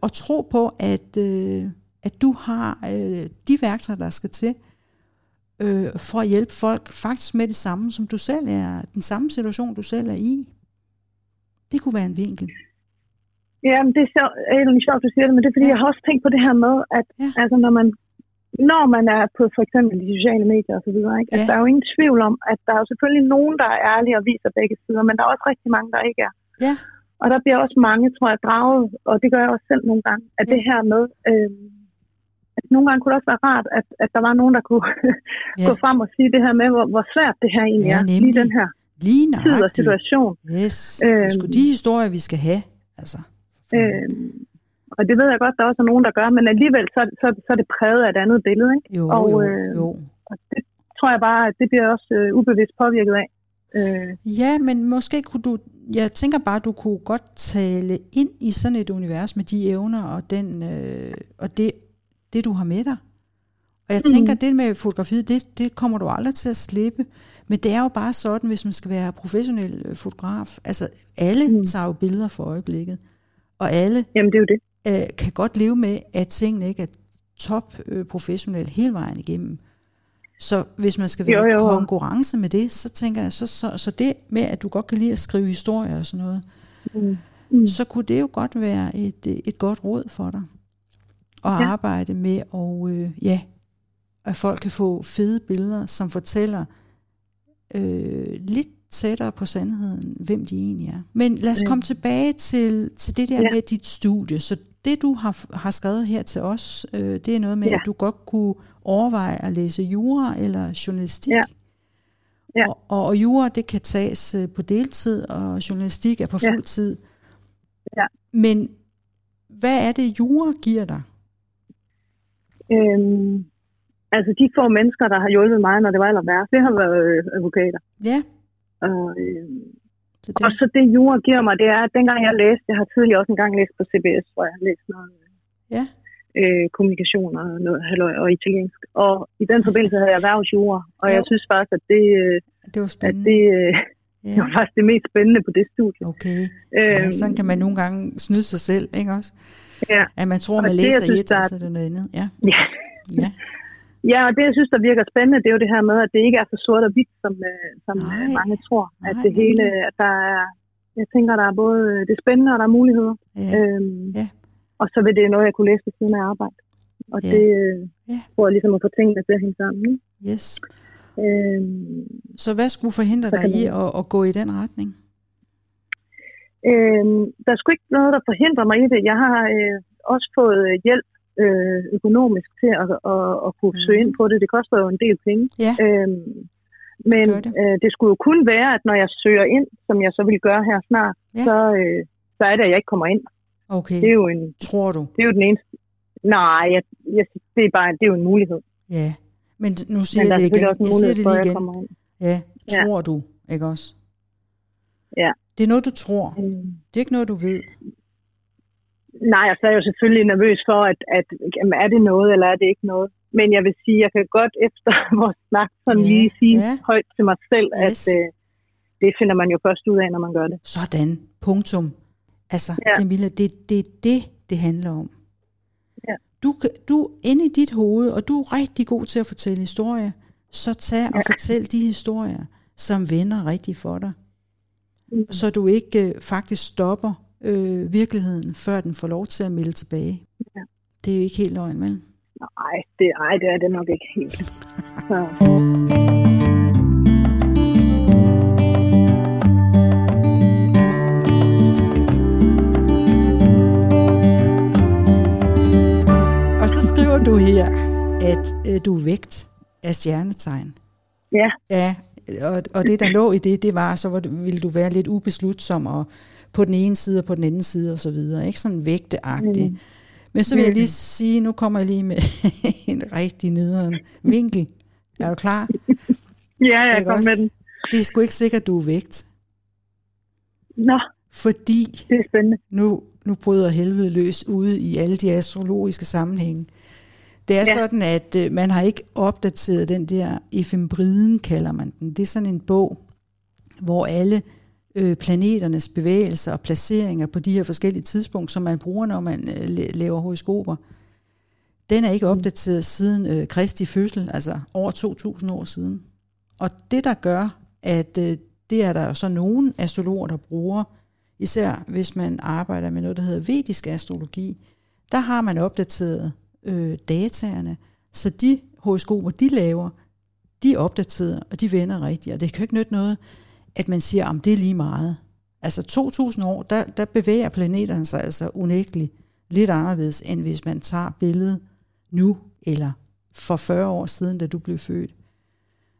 [SPEAKER 2] og tro på, at, øh, at du har øh, de værktøjer, der skal til, øh, for at hjælpe folk faktisk med det samme, som du selv er, den samme situation, du selv er i. Det kunne være en vinkel.
[SPEAKER 3] Ja, men det er sjovt, egentlig sjovt, du siger det, men det er fordi, ja. jeg har også tænkt på det her med, at ja. altså, når man når man er på for eksempel de sociale medier osv., ikke? Ja. Altså, der er jo ingen tvivl om, at der er jo selvfølgelig nogen, der er ærlige og viser begge sider, men der er også rigtig mange, der ikke er.
[SPEAKER 2] Ja.
[SPEAKER 3] Og der bliver også mange, tror jeg, draget, og det gør jeg også selv nogle gange, at ja. det her med, øh, at nogle gange kunne det også være rart, at, at der var nogen, der kunne ja. gå frem og sige det her med, hvor, hvor svært det her egentlig
[SPEAKER 2] Ja,
[SPEAKER 3] er, lige den her
[SPEAKER 2] Lige
[SPEAKER 3] tid og situation.
[SPEAKER 2] Yes. Det er sgu
[SPEAKER 3] Øhm.
[SPEAKER 2] de historier, vi skal have. Altså.
[SPEAKER 3] Øh, og det ved jeg godt, der også er nogen, der gør, men alligevel så, så, så er det præget af et andet billede. Ikke?
[SPEAKER 2] Jo,
[SPEAKER 3] og,
[SPEAKER 2] jo,
[SPEAKER 3] øh,
[SPEAKER 2] jo.
[SPEAKER 3] Og det tror jeg bare, at det bliver også øh, ubevidst påvirket af. Øh,
[SPEAKER 2] Ja, men måske kunne du, jeg tænker bare, du kunne godt tale ind i sådan et univers med de evner og, den, øh, og det, det, du har med dig. Og jeg tænker, mm. det med fotografiet, det, det kommer du aldrig til at slippe. Men det er jo bare sådan, hvis man skal være professionel øh, fotograf. Altså, alle. Mm. tager jo billeder for øjeblikket. Og alle
[SPEAKER 3] jamen, det er jo det.
[SPEAKER 2] øh, kan godt leve med, at tingene ikke er top øh, professionelt hele vejen igennem. Så hvis man skal
[SPEAKER 3] Jo,
[SPEAKER 2] være i
[SPEAKER 3] jo.
[SPEAKER 2] konkurrence med det, så tænker jeg, så, så, så det med, at du godt kan lide at skrive historier og sådan noget,
[SPEAKER 3] Mm. Mm.
[SPEAKER 2] så kunne det jo godt være et, øh, et godt råd for dig. At. Ja. arbejde med, og øh, ja, at folk kan få fede billeder, som fortæller øh, lidt tættere på sandheden, hvem de egentlig er. Men lad os
[SPEAKER 3] Ja.
[SPEAKER 2] komme tilbage til, til det der ja.
[SPEAKER 3] Ja.
[SPEAKER 2] med dit studie. Så det, du har, har skrevet her til os, øh, det er noget med,
[SPEAKER 3] Ja.
[SPEAKER 2] at du godt kunne overveje at læse jura eller journalistik.
[SPEAKER 3] Ja. Ja.
[SPEAKER 2] Og, og, og jura, det kan tages øh, på deltid, og journalistik er på
[SPEAKER 3] Ja.
[SPEAKER 2] fuld tid.
[SPEAKER 3] Ja.
[SPEAKER 2] Men hvad er det, jura giver dig?
[SPEAKER 3] Øhm, altså de få mennesker, der har hjulpet mig, når det var aller værst, det har været øh, advokater.
[SPEAKER 2] Ja,
[SPEAKER 3] Og, øh,
[SPEAKER 2] så
[SPEAKER 3] og
[SPEAKER 2] det,
[SPEAKER 3] så det jura giver mig, det er, at dengang jeg læste, jeg har tidligere også engang læst på CBS, hvor jeg har læst noget
[SPEAKER 2] ja,
[SPEAKER 3] øh, kommunikation og, noget, halløj, og italiensk. Og i den forbindelse havde jeg erhvervsjura, og jeg
[SPEAKER 2] Jo.
[SPEAKER 3] synes faktisk, at det, øh,
[SPEAKER 2] det var
[SPEAKER 3] at
[SPEAKER 2] spændende.
[SPEAKER 3] det, øh, det
[SPEAKER 2] ja.
[SPEAKER 3] var faktisk det mest spændende på det studie.
[SPEAKER 2] Okay,
[SPEAKER 3] Øhm,
[SPEAKER 2] ja, sådan kan man nogle gange snyde sig selv, ikke også?
[SPEAKER 3] Ja,
[SPEAKER 2] At man tror,
[SPEAKER 3] Og
[SPEAKER 2] man
[SPEAKER 3] det, jeg
[SPEAKER 2] læser
[SPEAKER 3] synes,
[SPEAKER 2] et, og så er det noget andet. Ja,
[SPEAKER 3] ja.
[SPEAKER 2] ja.
[SPEAKER 3] ja, og det, jeg synes, der virker spændende, det er jo det her med, at det ikke er så sort og hvidt, som, øh, som
[SPEAKER 2] Nej.
[SPEAKER 3] øh, mange tror. At
[SPEAKER 2] Nej,
[SPEAKER 3] det hele, at der er, jeg tænker, der er både øh, det spændende, og der er muligheder.
[SPEAKER 2] ja.
[SPEAKER 3] Øhm,
[SPEAKER 2] Ja.
[SPEAKER 3] Og så vil det noget, jeg kunne læse ved siden af arbejde. Og
[SPEAKER 2] Ja.
[SPEAKER 3] det
[SPEAKER 2] Ja.
[SPEAKER 3] jeg ligesom at få tingene til at hænge sammen. Ikke?
[SPEAKER 2] Yes.
[SPEAKER 3] Øhm,
[SPEAKER 2] Så hvad skulle forhindre dig i at, at gå i den retning?
[SPEAKER 3] øhm, der er sgu ikke noget, der forhindrer mig i det. Jeg har øh, også fået hjælp øh, økonomisk til at, at, at kunne søge ind på det. Det koster jo en del penge.
[SPEAKER 2] Ja.
[SPEAKER 3] Øhm, men
[SPEAKER 2] det.
[SPEAKER 3] øh, det skulle jo kun være, at når jeg søger ind, som jeg så vil gøre her snart,
[SPEAKER 2] Ja.
[SPEAKER 3] så, øh, så er det, at jeg ikke kommer ind.
[SPEAKER 2] Okay,
[SPEAKER 3] Det er jo, en,
[SPEAKER 2] tror du?
[SPEAKER 3] det er jo den eneste... Nej, jeg, jeg, det, er bare, det er jo en mulighed.
[SPEAKER 2] Ja. Men nu siger
[SPEAKER 3] Men
[SPEAKER 2] jeg det igen.
[SPEAKER 3] også
[SPEAKER 2] Jeg siger det lige
[SPEAKER 3] jeg
[SPEAKER 2] igen. Ja,
[SPEAKER 3] Ja.
[SPEAKER 2] tror du, ikke også?
[SPEAKER 3] Ja.
[SPEAKER 2] Det er noget, du tror.
[SPEAKER 3] Øhm,
[SPEAKER 2] Det er ikke noget, du ved.
[SPEAKER 3] Nej, jeg er jo selvfølgelig nervøs for, at, at jamen, er det noget, eller er det ikke noget. Men jeg vil sige, jeg kan godt efter vores snak sådan
[SPEAKER 2] Ja,
[SPEAKER 3] lige sige
[SPEAKER 2] ja.
[SPEAKER 3] højt til mig selv,
[SPEAKER 2] Yes.
[SPEAKER 3] at øh, det finder man jo først ud af, når man gør det.
[SPEAKER 2] Sådan. Punktum. Altså, ja. Camilla, det, det er det, det handler om.
[SPEAKER 3] Ja.
[SPEAKER 2] Du, du er inde i dit hoved, og du er rigtig god til at fortælle historier. Så tag og
[SPEAKER 3] Ja.
[SPEAKER 2] fortæl de historier, som vender rigtigt for dig.
[SPEAKER 3] Mm.
[SPEAKER 2] Så du ikke øh, faktisk stopper øh, virkeligheden, før den får lov til at melde tilbage.
[SPEAKER 3] Ja.
[SPEAKER 2] Det er jo ikke helt løgn, vel?
[SPEAKER 3] Nej, det, ej, det er det nok ikke helt. Så.
[SPEAKER 2] Og så skriver du her, at øh, du er vægt af stjernetegn.
[SPEAKER 3] Ja,
[SPEAKER 2] Ja, og, og det der lå i det, det var, så ville du være lidt ubeslutsom og på den ene side og på den anden side og så videre. Ikke sådan vægteagtig. Mm. Men så vil jeg lige sige, nu kommer jeg lige med en rigtig nederen vinkel. Er du klar?
[SPEAKER 3] ja jeg
[SPEAKER 2] Ikke
[SPEAKER 3] kom
[SPEAKER 2] også?
[SPEAKER 3] med den.
[SPEAKER 2] Det er sgu ikke sikkert, du er vægt.
[SPEAKER 3] Nå,
[SPEAKER 2] Fordi
[SPEAKER 3] Det er spændende.
[SPEAKER 2] nu, nu bryder helvede løs ude i alle de astrologiske sammenhænge. Det er. Ja. sådan, at øh, man har ikke opdateret den der efembriden, kalder man den. Det er sådan en bog, hvor alle øh, planeternes bevægelser og placeringer på de her forskellige tidspunkter, som man bruger, når man øh, la- laver horoskoper, den er ikke opdateret siden øh, Kristi fødsel, altså over 2000 år siden. Og det, der gør, at øh, det er der jo så nogle astrologer, der bruger, især hvis man arbejder med noget, der hedder vedisk astrologi, der har man opdateret øh, dataerne, så de horoskoper, de laver, de er opdateret, og de vender rigtigt. Og det kan jo ikke nytte noget, at man siger, om det er lige meget. Altså 2000 år, der, der bevæger planeterne sig altså unægteligt lidt anderledes, end hvis man tager billedet nu, eller for 40 år siden, da du blev født.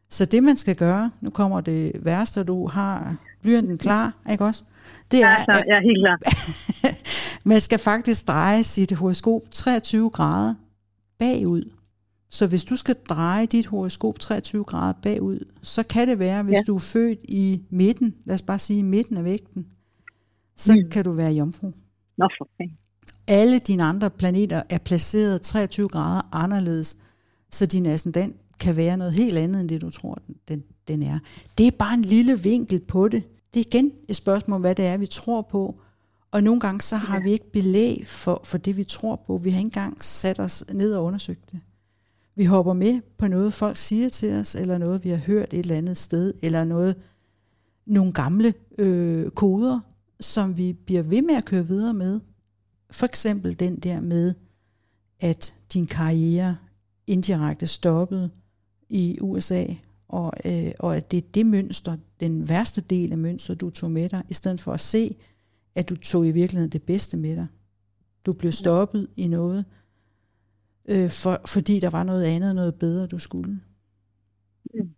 [SPEAKER 2] Så det man skal gøre, nu kommer det værste, du har blyanten klar, ikke også? Det er,
[SPEAKER 3] Ja, så jeg er helt klar.
[SPEAKER 2] man skal faktisk dreje sit horoskop 23 grader bagud. Så hvis du skal dreje dit horoskop 23 grader bagud, så kan det være, hvis ja.
[SPEAKER 3] Ja.
[SPEAKER 2] du er født i midten, lad os bare sige midten af vægten, så mm. Kan du være jomfru.
[SPEAKER 3] Nå for fanden.
[SPEAKER 2] Alle dine andre planeter er placeret 23 grader anderledes, så din ascendant kan være noget helt andet, end det du tror, den, den, er. Det er bare en lille vinkel på det. Det er igen et spørgsmål hvad det er, vi tror på. Og nogle gange så har vi ikke belæg for, for det, vi tror på. Vi har ikke engang sat os ned og undersøgt det. Vi hopper med på noget, folk siger til os, eller noget, vi har hørt et eller andet sted, eller noget, nogle gamle øh, koder, som vi bliver ved med at køre videre med. For eksempel den der med, at din karriere indirekte stoppede i USA, og, øh, og at det er det mønster, den værste del af mønstret, du tog med dig, i stedet for at se, at du tog i virkeligheden det bedste med dig. Du blev stoppet i noget, øh, for, fordi der var noget andet, noget bedre, du skulle.
[SPEAKER 3] Mm.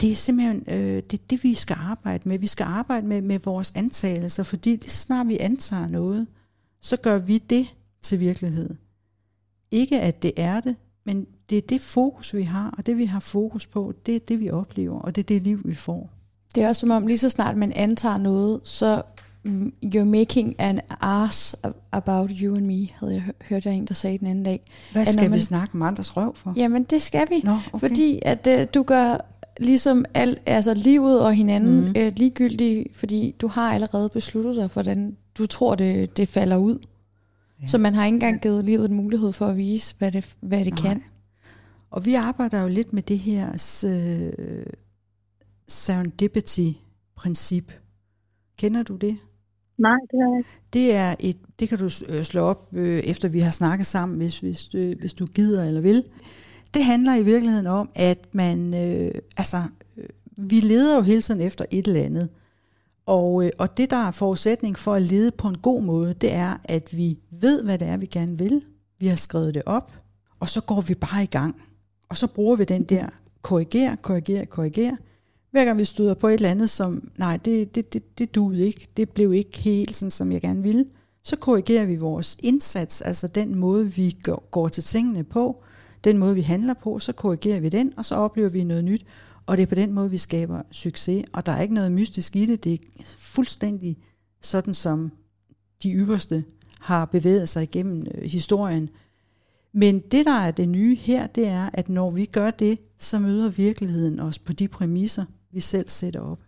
[SPEAKER 2] Det er simpelthen øh, det, er det, vi skal arbejde med. Vi skal arbejde med, med vores antagelser, fordi lige snart vi antager noget, så gør vi det til virkelighed. Ikke at det er det, men det er det fokus, vi har, og det vi har fokus på, det er det, vi oplever, og det er det liv, vi får.
[SPEAKER 1] Det er også som om, lige så snart man antager noget, så you're making an ass about you and me, havde jeg hø- hørt af en, der sagde den anden dag.
[SPEAKER 2] Hvad skal man... vi snakke om andres røv for?
[SPEAKER 1] Jamen, det skal vi.
[SPEAKER 2] Nå, okay.
[SPEAKER 1] Fordi at øh, du gør ligesom al, altså livet og hinanden mm. øh, ligegyldigt, fordi du har allerede besluttet dig, hvordan du tror, det, det falder ud. Ja. Så man har ikke engang givet livet en mulighed for at vise, hvad det, hvad det
[SPEAKER 2] Nej.
[SPEAKER 1] kan.
[SPEAKER 2] Og vi arbejder jo lidt med det her øh, serendipity-princip. Kender du det?
[SPEAKER 3] Nej, det har jeg ikke.
[SPEAKER 2] Det er et, det kan du øh, slå op øh, efter vi har snakket sammen, hvis, hvis, øh, hvis du gider eller vil. Det handler i virkeligheden om, at man, øh, altså, øh, vi leder jo hele tiden efter et eller andet. Og, øh, og det, der er forudsætning for at lede på en god måde, det er, at vi ved, hvad det er, vi gerne vil. Vi har skrevet det op, og så går vi bare i gang. Og så bruger vi den der korrigere, korrigere, korrigere. Hver gang vi støder på et eller andet, som nej, det, det, det, det duede ikke, det blev ikke helt sådan, som jeg gerne ville, så korrigerer vi vores indsats, altså den måde, vi går, går til tingene på, den måde, vi handler på, så korrigerer vi den, og så oplever vi noget nyt. Og det er på den måde, vi skaber succes. Og der er ikke noget mystisk i det. Det er fuldstændig sådan, som de ypperste har bevæget sig igennem øh, historien. Men det, der er det nye her, det er, at når vi gør det, så møder virkeligheden os på de præmisser, vi selv sætter op.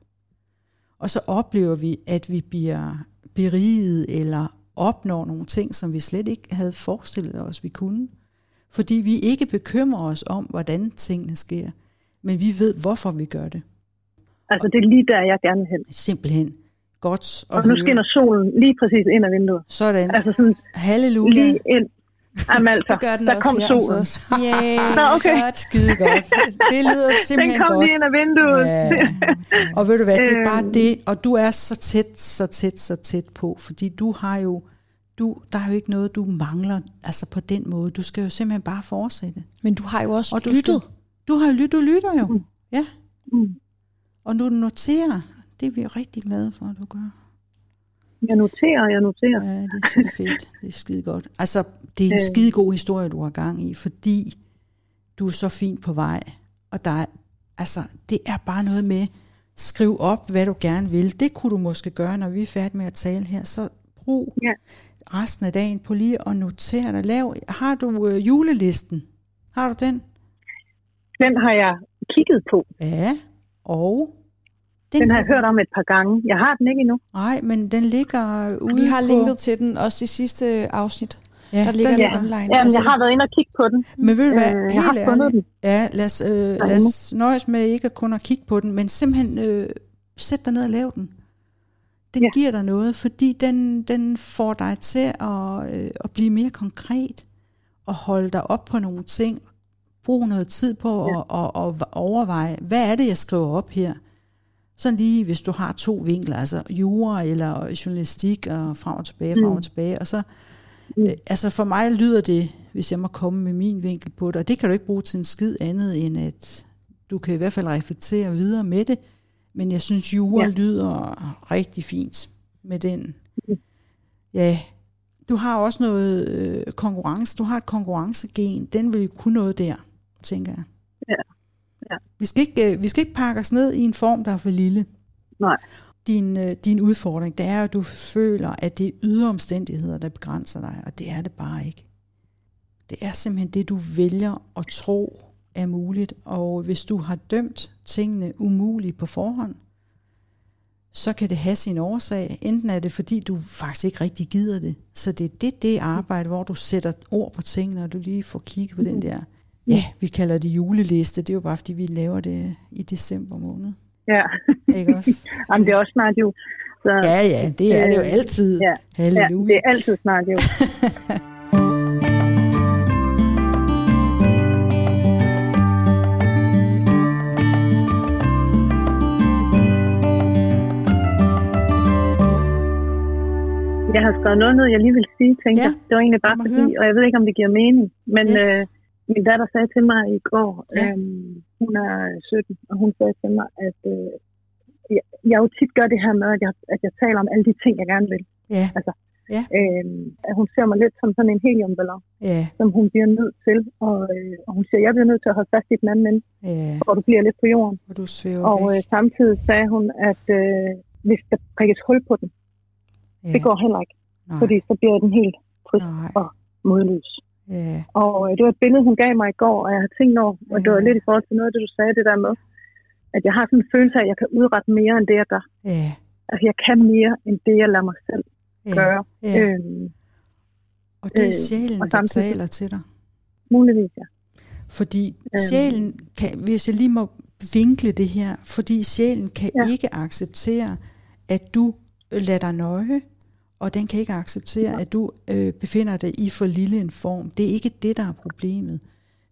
[SPEAKER 2] Og så oplever vi, at vi bliver beriget eller opnår nogle ting, som vi slet ikke havde forestillet os, vi kunne. Fordi vi ikke bekymrer os om, hvordan tingene sker, men vi ved, hvorfor vi gør det.
[SPEAKER 3] Altså, det er lige der, jeg gerne vil hen.
[SPEAKER 2] Simpelthen godt
[SPEAKER 3] Og nu
[SPEAKER 2] høre.
[SPEAKER 3] skinner solen lige præcis ind ad vinduet.
[SPEAKER 2] Sådan.
[SPEAKER 3] Altså sådan
[SPEAKER 2] Halleluja.
[SPEAKER 3] lige ind. Jamen altså,
[SPEAKER 1] Det gør den
[SPEAKER 3] der
[SPEAKER 1] også
[SPEAKER 3] kom solen.
[SPEAKER 1] Yay,
[SPEAKER 3] Nå, okay.
[SPEAKER 1] godt.
[SPEAKER 2] Skide godt. Det lyder
[SPEAKER 3] Den
[SPEAKER 2] simpelthen
[SPEAKER 3] kom
[SPEAKER 2] godt.
[SPEAKER 3] lige ind ad vinduet.
[SPEAKER 2] Ja. Og ved du hvad, det er bare
[SPEAKER 3] Øhm.
[SPEAKER 2] det, og du er så tæt, så tæt, så tæt på, fordi du har jo, du, der er jo ikke noget, du mangler, altså på den måde. Du skal jo simpelthen bare fortsætte.
[SPEAKER 1] Men du har jo også
[SPEAKER 2] Og du,
[SPEAKER 1] lyttet.
[SPEAKER 2] skal, du har jo lyttet, du lytter jo.
[SPEAKER 3] Mm.
[SPEAKER 2] Ja.
[SPEAKER 3] Mm.
[SPEAKER 2] Og nu du noterer, det er vi jo rigtig glade for, at du gør.
[SPEAKER 3] Jeg noterer, jeg noterer.
[SPEAKER 2] Ja, det er så fedt. Det er skide godt. Altså, det er en
[SPEAKER 3] Øh.
[SPEAKER 2] skide god historie, du har gang i, fordi du er så fint på vej. Og der er, altså, det er bare noget med, skriv op, hvad du gerne vil. Det kunne du måske gøre, når vi er færdige med at tale her. Så brug
[SPEAKER 3] Ja.
[SPEAKER 2] resten af dagen på lige at notere dig. Lav, har du øh, julelisten? Har du den?
[SPEAKER 3] Den har jeg kigget på.
[SPEAKER 2] Ja. Og?
[SPEAKER 3] Den har jeg hørt om et par gange. Jeg har den ikke endnu.
[SPEAKER 2] Nej, men den ligger ude
[SPEAKER 1] Vi har
[SPEAKER 2] på...
[SPEAKER 1] linket til den også i sidste afsnit.
[SPEAKER 2] Ja,
[SPEAKER 1] Der ligger
[SPEAKER 2] den,
[SPEAKER 1] den
[SPEAKER 3] Ja.
[SPEAKER 1] online.
[SPEAKER 3] Jamen,
[SPEAKER 1] Altså,
[SPEAKER 3] jeg har været inde og kigge på den.
[SPEAKER 2] Men ved du hvad,
[SPEAKER 3] Øh, jeg har fundet den.
[SPEAKER 2] ja, lad os, øh, lad os nøjes med ikke at kun at kigge på den, men simpelthen øh, sæt dig ned og lav den. Den
[SPEAKER 3] Ja.
[SPEAKER 2] giver dig noget, fordi den, den får dig til at, øh, at blive mere konkret og holde dig op på nogle ting. Brug noget tid på
[SPEAKER 3] Ja.
[SPEAKER 2] at, at, at overveje, hvad er det, jeg skriver op her? Sådan lige, hvis du har to vinkler, altså jura eller journalistik og frem og tilbage, frem
[SPEAKER 3] Mm.
[SPEAKER 2] og tilbage, og så
[SPEAKER 3] Mm.
[SPEAKER 2] Øh, Altså for mig lyder det, hvis jeg må komme med min vinkel på det, og det kan du ikke bruge til en skid andet, end at du kan i hvert fald reflektere videre med det, men jeg synes, jura. Ja. lyder rigtig fint med den.
[SPEAKER 3] Mm.
[SPEAKER 2] Ja, du har også noget øh, konkurrence, du har et konkurrencegen, den vil jo kunne noget der, tænker jeg.
[SPEAKER 3] Ja. Ja.
[SPEAKER 2] Vi, skal ikke, øh, vi skal ikke pakke os ned i en form, der er for lille.
[SPEAKER 3] Nej.
[SPEAKER 2] Din, øh, din udfordring, det er, at du føler, at det er ydre omstændigheder, der begrænser dig, og det er det bare ikke. Det er simpelthen det, du vælger at tro er muligt, og hvis du har dømt tingene umulige på forhånd, så kan det have sin årsag. Enten er det, fordi du faktisk ikke rigtig gider det. Så det er det, det arbejde, hvor du sætter ord på tingene, og du lige får kigget på den der, ja, vi kalder det juleliste. Det er jo bare, fordi vi laver det i december måned.
[SPEAKER 3] Ja.
[SPEAKER 2] Ikke også?
[SPEAKER 3] Jamen, det er også snart jul. Så,
[SPEAKER 2] Ja, ja, det er det jo
[SPEAKER 3] Øh,
[SPEAKER 2] altid.
[SPEAKER 3] ja. ja,
[SPEAKER 2] Halleluja.
[SPEAKER 3] det er altid snart jul. Jeg har skrevet noget ned, jeg lige vil sige, tænker
[SPEAKER 2] Ja.
[SPEAKER 3] Det var egentlig bare fordi, og jeg ved ikke, om det giver mening, men
[SPEAKER 2] Yes.
[SPEAKER 3] øh, min datter sagde til mig i går,
[SPEAKER 2] Ja.
[SPEAKER 3] øhm, hun er 17, og hun sagde til mig, at øh, jeg, jeg jo tit gør det her med, at jeg, at jeg taler om alle de ting, jeg gerne vil.
[SPEAKER 2] Ja,
[SPEAKER 3] Øhm, at hun ser mig lidt som sådan en heliumballon,
[SPEAKER 2] ja,
[SPEAKER 3] som hun bliver nødt til. Og, øh, og hun siger, jeg bliver nødt til at holde fast i den anden ende,
[SPEAKER 2] ja.
[SPEAKER 3] hvor du bliver lidt på jorden.
[SPEAKER 2] Og du
[SPEAKER 3] Og øh, samtidig sagde hun, at øh, hvis der prikkes hul på den,
[SPEAKER 2] Ja.
[SPEAKER 3] det går heller ikke,
[SPEAKER 2] Nej,
[SPEAKER 3] fordi så bliver den helt trist
[SPEAKER 2] nej.
[SPEAKER 3] og modløs.
[SPEAKER 2] Ja,
[SPEAKER 3] Og øh, det var et billede, hun gav mig i går, og jeg har tænkt over, og det var lidt i forhold til noget af det, du sagde, det der med, at jeg har sådan en følelse af, at jeg kan udrette mere end det, jeg gør.
[SPEAKER 2] ja,
[SPEAKER 3] Altså, jeg kan mere end det, jeg lader mig selv
[SPEAKER 2] ja.
[SPEAKER 3] gøre.
[SPEAKER 2] ja.
[SPEAKER 3] Øhm,
[SPEAKER 2] Og det er
[SPEAKER 3] øh,
[SPEAKER 2] sjælen,
[SPEAKER 3] og
[SPEAKER 2] der taler til dig.
[SPEAKER 3] muligvis, ja.
[SPEAKER 2] Fordi
[SPEAKER 3] Øhm.
[SPEAKER 2] sjælen, kan, hvis jeg lige må vinkle det her, fordi sjælen kan. Ja. ikke acceptere, at du lader dig nøje, og den kan ikke acceptere, at du øh, befinder dig i for lille en form. Det er ikke det, der er problemet.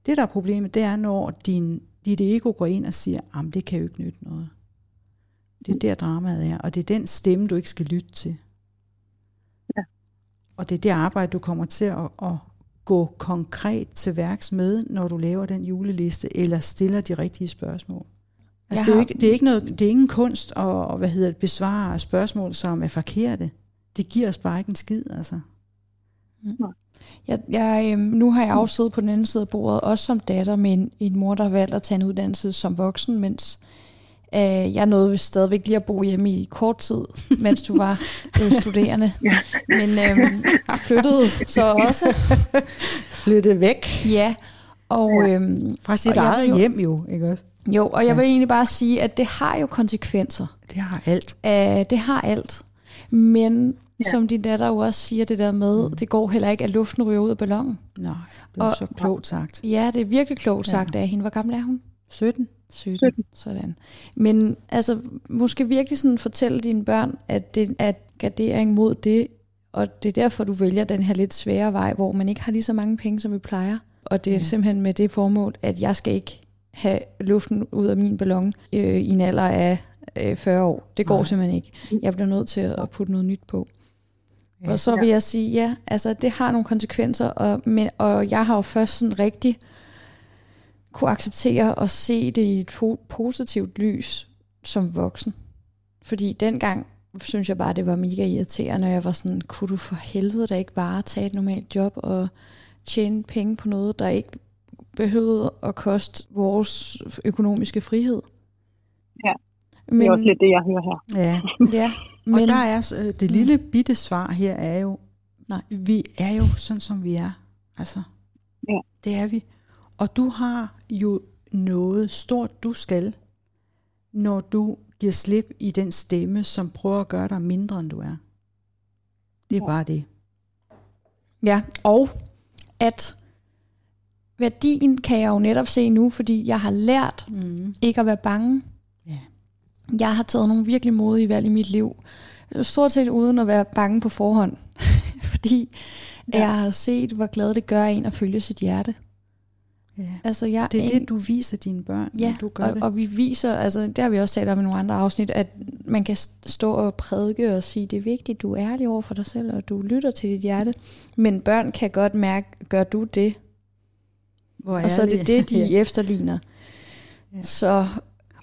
[SPEAKER 2] Det, der er problemet, det er, når din, dit ego går ind og siger, at det kan jo ikke nytte noget. Det er der dramaet er, og det er den stemme, du ikke skal lytte til.
[SPEAKER 3] Ja.
[SPEAKER 2] Og det er det arbejde, du kommer til at, at gå konkret til værks med, når du laver den juleliste, eller stiller de rigtige spørgsmål. Altså,
[SPEAKER 1] Jeg
[SPEAKER 2] det er,
[SPEAKER 1] har-
[SPEAKER 2] ikke, det, er ikke noget, det er ingen kunst at hvad hedder det, besvare spørgsmål, som er forkerte. Det giver os bare ikke en skid, altså.
[SPEAKER 1] Jeg, jeg, øhm, nu har jeg også siddet på den anden side af bordet, også som datter med en, en mor, der har valgt at tage en uddannelse som voksen, mens øh, jeg nåede stadigvæk lige at bo hjemme i kort tid, mens du var øh, studerende. Men øh, jeg flyttede så også.
[SPEAKER 2] Flyttet væk
[SPEAKER 1] Ja, og, øhm,
[SPEAKER 2] fra sit
[SPEAKER 1] Og jeg
[SPEAKER 2] eget
[SPEAKER 1] jo-
[SPEAKER 2] hjem jo, ikke også?
[SPEAKER 1] jo, og jeg
[SPEAKER 2] Ja.
[SPEAKER 1] vil egentlig bare sige, at det har jo konsekvenser.
[SPEAKER 2] Det har alt.
[SPEAKER 1] Uh, det har alt. Men ja. Som din datter jo også siger det der med, mm. det går heller ikke, at luften ryger ud af ballonen.
[SPEAKER 2] Nej, det er
[SPEAKER 1] Og-
[SPEAKER 2] så klogt sagt.
[SPEAKER 1] Ja, det er virkelig klogt
[SPEAKER 2] Ja.
[SPEAKER 1] sagt af hende. Hvor gammel er hun?
[SPEAKER 2] 17?
[SPEAKER 1] 17.
[SPEAKER 3] 17.
[SPEAKER 1] Sådan. Men altså, måske virkelig sådan fortælle dine børn, at det er gardering mod det, og det er derfor, du vælger den her lidt svære vej, hvor man ikke har lige så mange penge, som vi plejer. Og det er
[SPEAKER 2] ja.
[SPEAKER 1] simpelthen med det formål, at jeg skal ikke have luften ud af min ballon øh, i en alder af øh, 40 år. Det går
[SPEAKER 2] Nej.
[SPEAKER 1] Simpelthen ikke. Jeg bliver nødt til at putte noget nyt på.
[SPEAKER 2] Ja.
[SPEAKER 1] Ja. Og så vil jeg sige, ja, altså det har nogle konsekvenser, og, men, og jeg har jo først sådan rigtig kunne acceptere og se det i et po- positivt lys som voksen. Fordi dengang synes jeg bare, det var mega irriterende, og jeg var sådan, kunne du for helvede da ikke bare tage et normalt job og tjene penge på noget, der ikke behøvede at koste vores økonomiske frihed?
[SPEAKER 3] Ja. det er også lidt det, jeg hører her.
[SPEAKER 2] Ja,
[SPEAKER 1] ja,
[SPEAKER 2] men, og der er øh, det lille bitte svar her er jo,
[SPEAKER 1] Nej.
[SPEAKER 2] vi er jo sådan, som vi er. Altså,
[SPEAKER 3] Ja.
[SPEAKER 2] det er vi. Og du har jo noget stort, du skal, når du giver slip i den stemme, som prøver at gøre dig mindre, end du er. Det er
[SPEAKER 3] Ja.
[SPEAKER 2] bare det.
[SPEAKER 1] Ja, og at værdien kan jeg jo netop se nu, fordi jeg har lært
[SPEAKER 2] Mm.
[SPEAKER 1] ikke at være bange.
[SPEAKER 2] Ja.
[SPEAKER 1] Jeg har taget nogle virkelig modige valg i mit liv. Stort set uden at være bange på forhånd. fordi ja. Jeg har set, hvor glad det gør en at følge sit hjerte.
[SPEAKER 2] Ja.
[SPEAKER 1] Altså, jeg
[SPEAKER 2] Det er
[SPEAKER 1] en-
[SPEAKER 2] det, du viser dine børn,
[SPEAKER 1] Ja,
[SPEAKER 2] når du gør
[SPEAKER 1] og,
[SPEAKER 2] det.
[SPEAKER 1] og vi viser, altså det har vi også talt om i nogle andre afsnit, at man kan st- stå og prædike og sige, det er vigtigt, du er ærlig over for dig selv, og du lytter til dit hjerte. Men børn kan godt mærke, gør du det?
[SPEAKER 2] Hvor
[SPEAKER 1] Og så er det det, de
[SPEAKER 2] ja.
[SPEAKER 1] efterligner.
[SPEAKER 2] Ja.
[SPEAKER 1] Så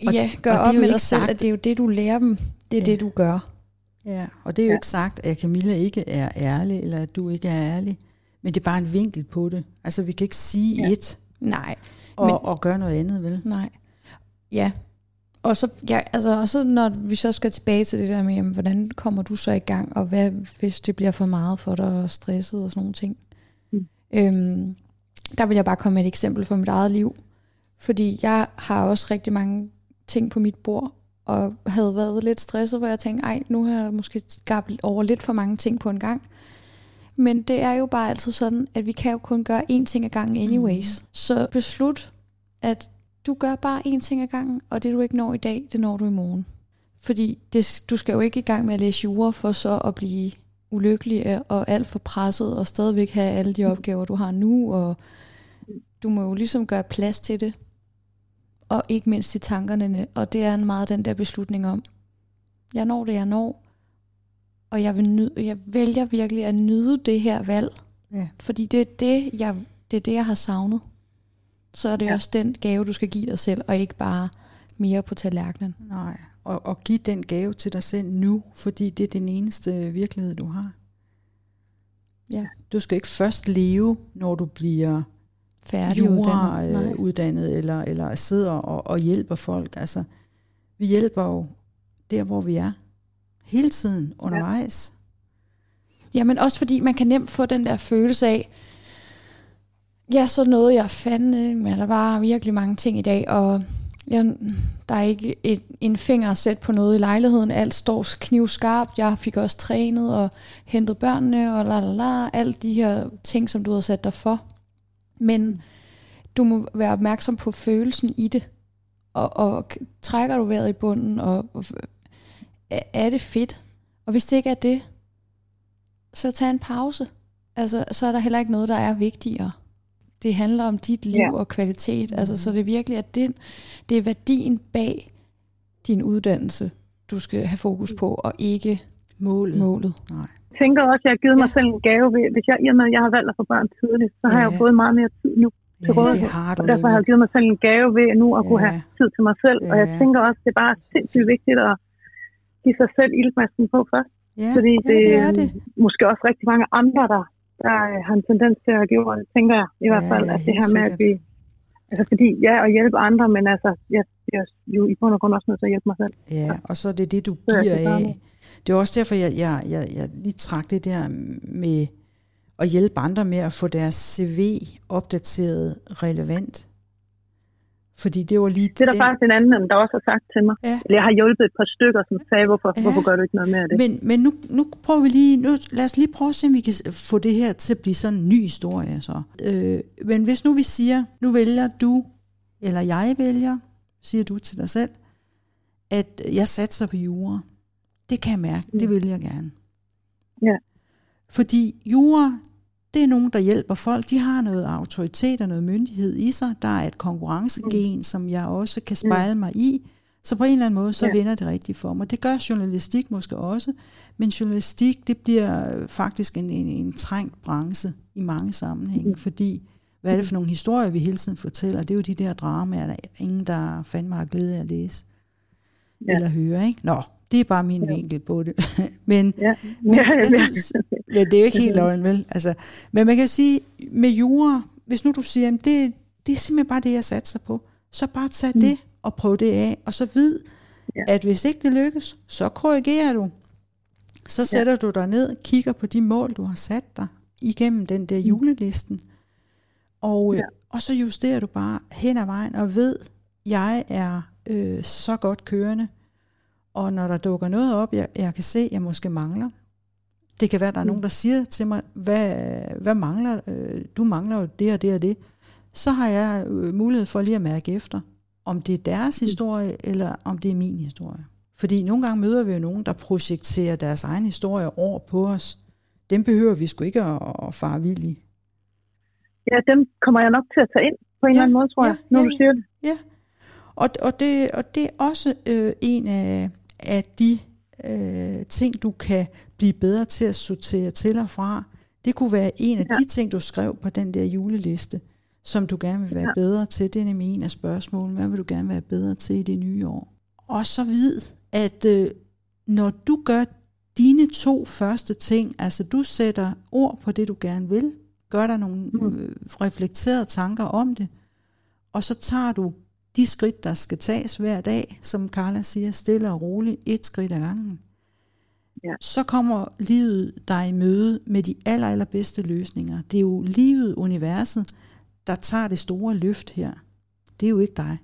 [SPEAKER 2] Og-
[SPEAKER 1] ja, gør
[SPEAKER 2] og
[SPEAKER 1] op med dig selv,
[SPEAKER 2] sagt-
[SPEAKER 1] at det er jo det, du lærer dem. Det er
[SPEAKER 2] Ja.
[SPEAKER 1] det, du gør.
[SPEAKER 2] Ja, og det er jo
[SPEAKER 3] Ja.
[SPEAKER 2] ikke sagt, at Camilla ikke er ærlig, eller at du ikke er ærlig. Men det er bare en vinkel på det. Altså, vi kan ikke sige
[SPEAKER 3] Ja.
[SPEAKER 2] et
[SPEAKER 1] Nej,
[SPEAKER 2] og,
[SPEAKER 1] Men-
[SPEAKER 2] og gøre noget andet, vel?
[SPEAKER 1] nej. Ja. Og så, ja, altså, og så når vi så skal tilbage til det der med, jamen, hvordan kommer du så i gang, og hvad hvis det bliver for meget for dig, og stresset og sådan nogle ting.
[SPEAKER 3] Mm.
[SPEAKER 1] Øhm, der vil jeg bare komme med et eksempel fra mit eget liv. Fordi jeg har også rigtig mange ting på mit bord, og havde været lidt stresset, hvor jeg tænkte, ej, nu har jeg måske skabt over lidt for mange ting på en gang. Men det er jo bare altid sådan, at vi kan jo kun gøre én ting ad gangen anyways. Mm. Så beslut, at du gør bare én ting ad gangen, og det du ikke når i dag, det når du i morgen. Fordi det, du skal jo ikke i gang med at læse jura for så at blive ulykkelig og alt for presset, og stadigvæk have alle de opgaver, du har nu, og du må jo ligesom gøre plads til det. Og ikke mindst i tankerne, og det er en meget den der beslutning om, jeg når det, jeg når, og jeg, vil nyde, jeg vælger virkelig at nyde det her valg,
[SPEAKER 2] Ja.
[SPEAKER 1] fordi det er det, jeg, det er det, jeg har savnet. Så er det ja. Også den gave, du skal give dig selv, og ikke bare mere på tallerkenen.
[SPEAKER 2] Nej, og, og give den gave til dig selv nu, fordi det er den eneste virkelighed, du har.
[SPEAKER 1] Ja.
[SPEAKER 2] Du skal ikke først leve, når du bliver
[SPEAKER 1] Færdiguddannet. Nej.
[SPEAKER 2] jurauddannet, eller, eller sidder og, og hjælper folk. Altså, vi hjælper jo der, hvor vi er. Hele tiden undervejs.
[SPEAKER 1] Jamen også fordi man kan nemt få den der følelse af, ja, så nåede jeg fandme, men der var virkelig mange ting i dag, og jeg, der er ikke et, en finger at sætte på noget i lejligheden. Alt står knivskarpt. Jeg fik også trænet og hentet børnene og la la la. Alle de her ting, som du har sat dig for. Men du må være opmærksom på følelsen i det. Og, og trækker du vejret i bunden, og, og er- det fedt? Og hvis det ikke er det, så tag en pause. Altså, så er der heller ikke noget, der er vigtigere. Det handler om dit liv
[SPEAKER 3] Ja.
[SPEAKER 1] og kvalitet. Altså, så det er virkelig, at det, det er værdien bag din uddannelse, du skal have fokus på, og ikke
[SPEAKER 2] Målet.
[SPEAKER 1] målet.
[SPEAKER 2] Nej.
[SPEAKER 3] Jeg tænker også, at jeg har givet mig selv en gave, ved, hvis jeg, i og med, at jeg har valgt at få børn tidligt, så har jeg
[SPEAKER 2] Ja.
[SPEAKER 3] jo fået meget mere tid nu.
[SPEAKER 2] Ja,
[SPEAKER 3] rådighed.
[SPEAKER 2] det
[SPEAKER 3] Og derfor har jeg givet mig selv en gave ved nu at kunne
[SPEAKER 2] Ja.
[SPEAKER 3] have tid til mig selv. Og jeg
[SPEAKER 2] Ja.
[SPEAKER 3] tænker også, det er bare sindssygt vigtigt at give sig selv ildmasken på først.
[SPEAKER 2] Ja,
[SPEAKER 3] Fordi
[SPEAKER 2] ja,
[SPEAKER 3] det,
[SPEAKER 2] det er det.
[SPEAKER 3] måske også rigtig mange andre, der, der øh, har en tendens til at give det, tænker jeg i hvert
[SPEAKER 2] Ja,
[SPEAKER 3] fald.
[SPEAKER 2] ja,
[SPEAKER 3] At det her med, at
[SPEAKER 2] sikkert.
[SPEAKER 3] vi... Altså fordi, ja, at hjælpe andre, men altså, jeg, jeg jo i bund og grund også nødt til at hjælpe mig selv.
[SPEAKER 2] Ja, og så er det det, du giver af. Det er også derfor, jeg, jeg, jeg, jeg lige trak det der med at hjælpe andre med at få deres CV opdateret relevant. Fordi det var lige
[SPEAKER 3] Det er der
[SPEAKER 2] den,
[SPEAKER 3] faktisk en anden, der også har sagt til mig.
[SPEAKER 2] Ja.
[SPEAKER 3] Eller jeg har hjulpet et par stykker, som sagde, hvorfor,
[SPEAKER 2] Ja.
[SPEAKER 3] hvorfor gør du ikke noget mere af det?
[SPEAKER 2] Men, men nu, nu prøver vi lige, nu, lad os lige prøve at se, om vi kan få det her til at blive sådan en ny historie. Så. Øh, men hvis nu vi siger, nu vælger du, eller jeg vælger, siger du til dig selv, at jeg satser på jura. Det kan jeg mærke, mm. det vil jeg gerne.
[SPEAKER 3] Ja.
[SPEAKER 2] Fordi jura, det er nogen, der hjælper folk. De har noget autoritet og noget myndighed i sig. Der er et konkurrencegen, mm. som jeg også kan spejle mig i. Så på en eller anden måde, så
[SPEAKER 3] Ja.
[SPEAKER 2] vender det rigtigt for mig. Det gør journalistik måske også. Men journalistik, det bliver faktisk en, en, en trængt branche i mange sammenhænge. Mm. Fordi, hvad er det for nogle historier, vi hele tiden fortæller? Det er jo de der dramaer, der er ingen, der fandme har glæde af at læse.
[SPEAKER 3] Ja.
[SPEAKER 2] Eller høre, ikke? Nå, det er bare min ja. vinkel på det. men,
[SPEAKER 3] Ja.
[SPEAKER 2] men,
[SPEAKER 3] Ja, ja.
[SPEAKER 2] synes, ja, det er jo ikke helt løgn, vel? Altså, men man kan sige, med jura, hvis nu du siger, at det, det er simpelthen bare det, jeg satser på, så bare tag mm. det og prøv det af, og så vid, ja. at hvis ikke det lykkes, så korrigerer du. Så sætter ja. du dig ned, kigger på de mål, du har sat dig igennem den der mm. Og, øh, ja. og så justerer du bare hen ad vejen og ved, jeg er øh, så godt kørende, og når der dukker noget op, jeg, jeg kan se, jeg måske mangler. Det kan være, der er mm. nogen, der siger til mig, hvad, hvad mangler, øh, du mangler jo det og det og det. Så har jeg øh, mulighed for lige at mærke efter, om det er deres mm. historie, eller om det er min historie. Fordi nogle gange møder vi jo nogen, der projekterer deres egen historie over på os. Dem behøver vi sgu ikke at, at fare vild i.
[SPEAKER 3] Ja, dem kommer jeg nok til at tage ind på en ja, eller anden måde, tror ja, jeg, når ja, du siger det.
[SPEAKER 2] Ja, og, og, det, og det er også øh, en af, af de øh, ting, du kan blive bedre til at sortere til og fra. Det kunne være en af ja. de ting, du skrev på den der juleliste, som du gerne vil være ja. bedre til. Det er nemlig en af spørgsmålene. Hvad vil du gerne være bedre til i det nye år? Og så vid, at øh, når du gør dine to første ting, altså du sætter ord på det, du gerne vil, gør der nogle mm. øh, reflekterede tanker om det, og så tager du de skridt, der skal tages hver dag, som Carla siger, stille og roligt, et skridt ad gangen. Ja. Så kommer livet dig i møde med de aller, allerbedste løsninger. Det er jo livet, universet, der tager det store løft her. Det er jo ikke dig.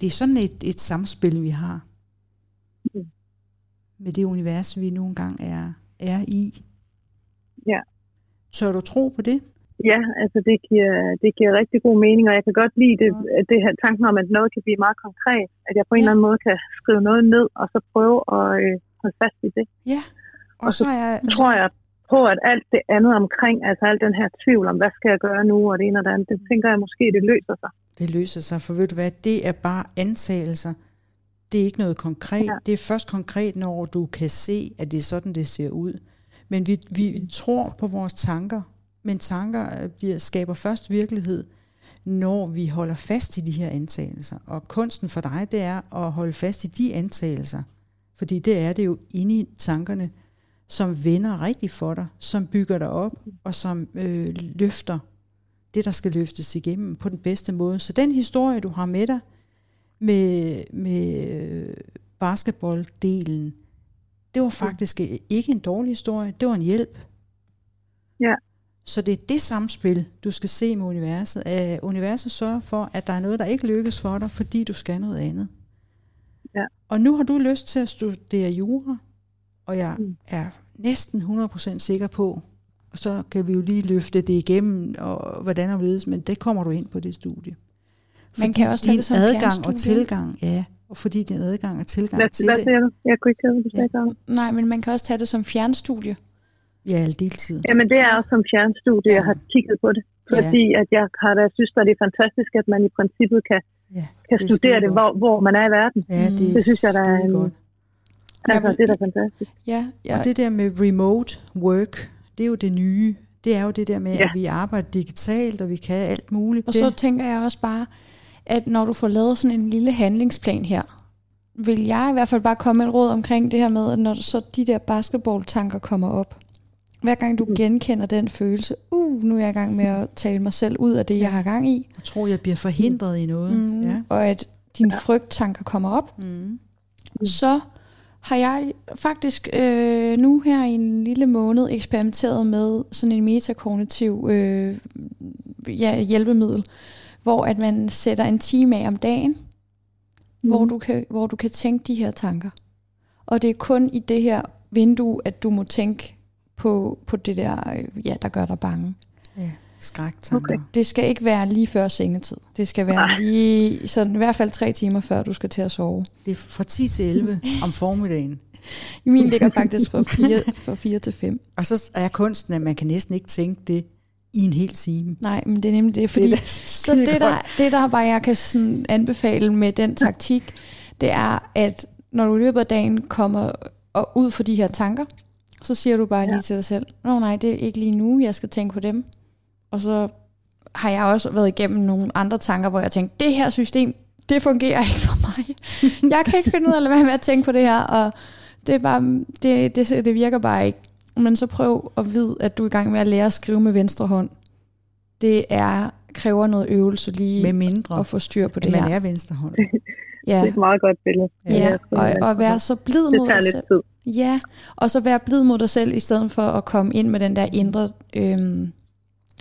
[SPEAKER 2] Det er sådan et, et samspil, vi har. Mm. Med det univers, vi nogle gange er, er i.
[SPEAKER 3] Ja.
[SPEAKER 2] Tør du tro på det?
[SPEAKER 3] Ja, altså det giver, det giver rigtig god mening, og jeg kan godt lide det, det her tanken om, at noget kan blive meget konkret. At jeg på en eller anden måde kan skrive noget ned, og så prøve at øh, holde fast i det.
[SPEAKER 2] Ja,
[SPEAKER 3] og, og så, så jeg, tror jeg på, at alt det andet omkring, altså al den her tvivl om, hvad skal jeg gøre nu, og det ene og det andet, det tænker jeg måske, det løser sig.
[SPEAKER 2] Det løser sig, for ved du hvad, det er bare antagelser. Det er ikke noget konkret. Ja. Det er først konkret, når du kan se, at det er sådan, det ser ud. Men vi, vi tror på vores tanker, men tanker øh, bliver, skaber først virkelighed, når vi holder fast i de her antagelser. Og kunsten for dig, det er at holde fast i de antagelser. Fordi det er det jo inde i tankerne, som vender rigtigt for dig, som bygger dig op, og som øh, løfter det, der skal løftes igennem på den bedste måde. Så den historie, du har med dig, med, med øh, basketballdelen, det var faktisk ikke en dårlig historie, det var en hjælp.
[SPEAKER 3] Ja.
[SPEAKER 2] Så det er det samspil, du skal se med universet. At universet sørger for, at der er noget, der ikke lykkes for dig, fordi du skal noget andet.
[SPEAKER 3] Ja.
[SPEAKER 2] Og nu har du lyst til at studere jura, og jeg mm. er næsten 100% sikker på, og så kan vi jo lige løfte det igennem, og hvordan og hvorledes, men det kommer du ind på det studie.
[SPEAKER 1] Man kan også tage det som
[SPEAKER 2] adgang og tilgang, ja, fordi din adgang og tilgang
[SPEAKER 3] hvad,
[SPEAKER 2] til
[SPEAKER 3] hvad
[SPEAKER 2] det.
[SPEAKER 3] Hvad du? Jeg kunne ikke høre, hvad du
[SPEAKER 1] ja. Nej, men man kan også tage det som fjernstudie.
[SPEAKER 2] Ja, deltid.
[SPEAKER 3] Jamen det er også som fjernstudie, ja. jeg har kigget på det. Fordi ja. at jeg har da synes, at det er fantastisk, at man i princippet kan, ja, kan det studere det, hvor, hvor man er i verden.
[SPEAKER 2] Ja, det,
[SPEAKER 3] det synes jeg, der er en, godt. Altså, det er da fantastisk.
[SPEAKER 2] Ja, ja. Og det der med remote work, det er jo det nye. Det er jo det der med, ja. at vi arbejder digitalt, og vi kan alt muligt.
[SPEAKER 1] Og så tænker jeg også bare, at når du får lavet sådan en lille handlingsplan her, vil jeg i hvert fald bare komme med et råd omkring det her med, at når så de der basketballtanker kommer op, hver gang du mm. genkender den følelse, uh, nu er jeg i gang med at tale mig selv ud af det, jeg har gang i.
[SPEAKER 2] Jeg tror, jeg bliver forhindret i noget.
[SPEAKER 1] Mm,
[SPEAKER 2] ja.
[SPEAKER 1] Og at dine ja. frygttanker kommer op. Mm. Så har jeg faktisk øh, nu her i en lille måned eksperimenteret med sådan en metakognitiv øh, ja, hjælpemiddel, hvor at man sætter en time af om dagen, mm. hvor, du kan, hvor du kan tænke de her tanker. Og det er kun i det her vindue, at du må tænke på, på det der, øh, ja, der gør dig bange.
[SPEAKER 2] Ja, skræktanker. Okay.
[SPEAKER 1] Det skal ikke være lige før sengetid. Det skal være lige, sådan i hvert fald tre timer før du skal til at sove.
[SPEAKER 2] Det er fra 10 til 11 om formiddagen.
[SPEAKER 1] I min ligger faktisk fra 4, fra 4 til 5.
[SPEAKER 2] Og så er kunsten, at man kan næsten ikke tænke det i en hel time.
[SPEAKER 1] Nej, men det er nemlig det, fordi det så det der, det der bare jeg kan sådan anbefale med den taktik, det er, at når du i løbet af dagen kommer og ud for de her tanker, så siger du bare ja. lige til dig selv, nå nej, det er ikke lige nu, jeg skal tænke på dem. Og så har jeg også været igennem nogle andre tanker, hvor jeg tænkte, det her system, det fungerer ikke for mig. Jeg kan ikke finde ud af at lade være med at tænke på det her, og det, er bare, det, det, det virker bare ikke. Men så prøv at vide, at du er i gang med at lære at skrive med venstre hånd. Det er kræver noget øvelse lige
[SPEAKER 2] med mindre,
[SPEAKER 1] at få styr på det
[SPEAKER 2] man
[SPEAKER 1] her.
[SPEAKER 2] er venstre hånd.
[SPEAKER 1] Ja,
[SPEAKER 3] Det er et meget godt billede.
[SPEAKER 1] ja. og, og være så blid
[SPEAKER 3] Det
[SPEAKER 1] mod
[SPEAKER 3] tager
[SPEAKER 1] dig
[SPEAKER 3] lidt
[SPEAKER 1] selv.
[SPEAKER 3] tid.
[SPEAKER 1] Ja, og så være blid mod dig selv, i stedet for at komme ind med den der indre øhm,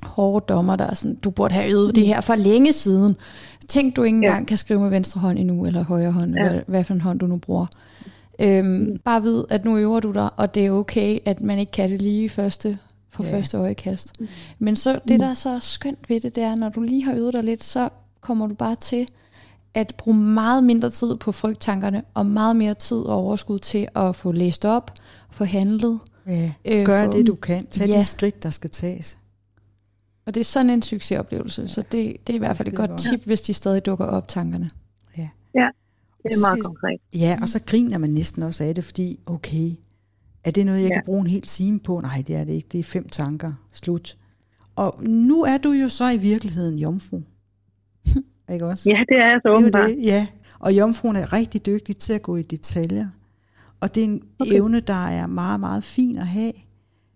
[SPEAKER 1] hårde dommer, der er sådan, du burde have øvet det her for længe siden. Tænk, du ikke
[SPEAKER 3] Ja.
[SPEAKER 1] engang kan skrive med venstre hånd endnu, eller højre hånd, ja.
[SPEAKER 3] Ja.
[SPEAKER 1] hvad, hvad for en hånd du nu bruger. Øhm, bare vid, at nu øver du dig, og det er okay, at man ikke kan det lige i første, på
[SPEAKER 2] Ja.
[SPEAKER 1] ja. første øjekast. Men så det, der er så skønt ved det, det er, når du lige har øvet dig lidt, så kommer du bare til at bruge meget mindre tid på frygttankerne, og meget mere tid og overskud til at få læst op, få handlet.
[SPEAKER 2] Ja.
[SPEAKER 1] Øh,
[SPEAKER 2] Gør
[SPEAKER 1] få-
[SPEAKER 2] det, du kan. Tag
[SPEAKER 1] Ja.
[SPEAKER 2] de skridt, der skal tages.
[SPEAKER 1] Og det er sådan en succesoplevelse, så det, det er i hvert fald et godt tip, hvis de stadig dukker op, tankerne.
[SPEAKER 3] Det er meget konkret.
[SPEAKER 2] Ja, og så griner man næsten også af det, fordi, okay, er det noget, jeg
[SPEAKER 3] Ja.
[SPEAKER 2] kan bruge en hel time på? Nej, det er det ikke. Det er fem tanker. Slut. Og nu er du jo så i virkeligheden jomfru. ikke også?
[SPEAKER 3] Ja, det er jeg så åbenbart.
[SPEAKER 2] det, ja. Og jomfruen er rigtig dygtig til at gå i detaljer. Og det er en. Okay. evne, der er meget, meget fin at have.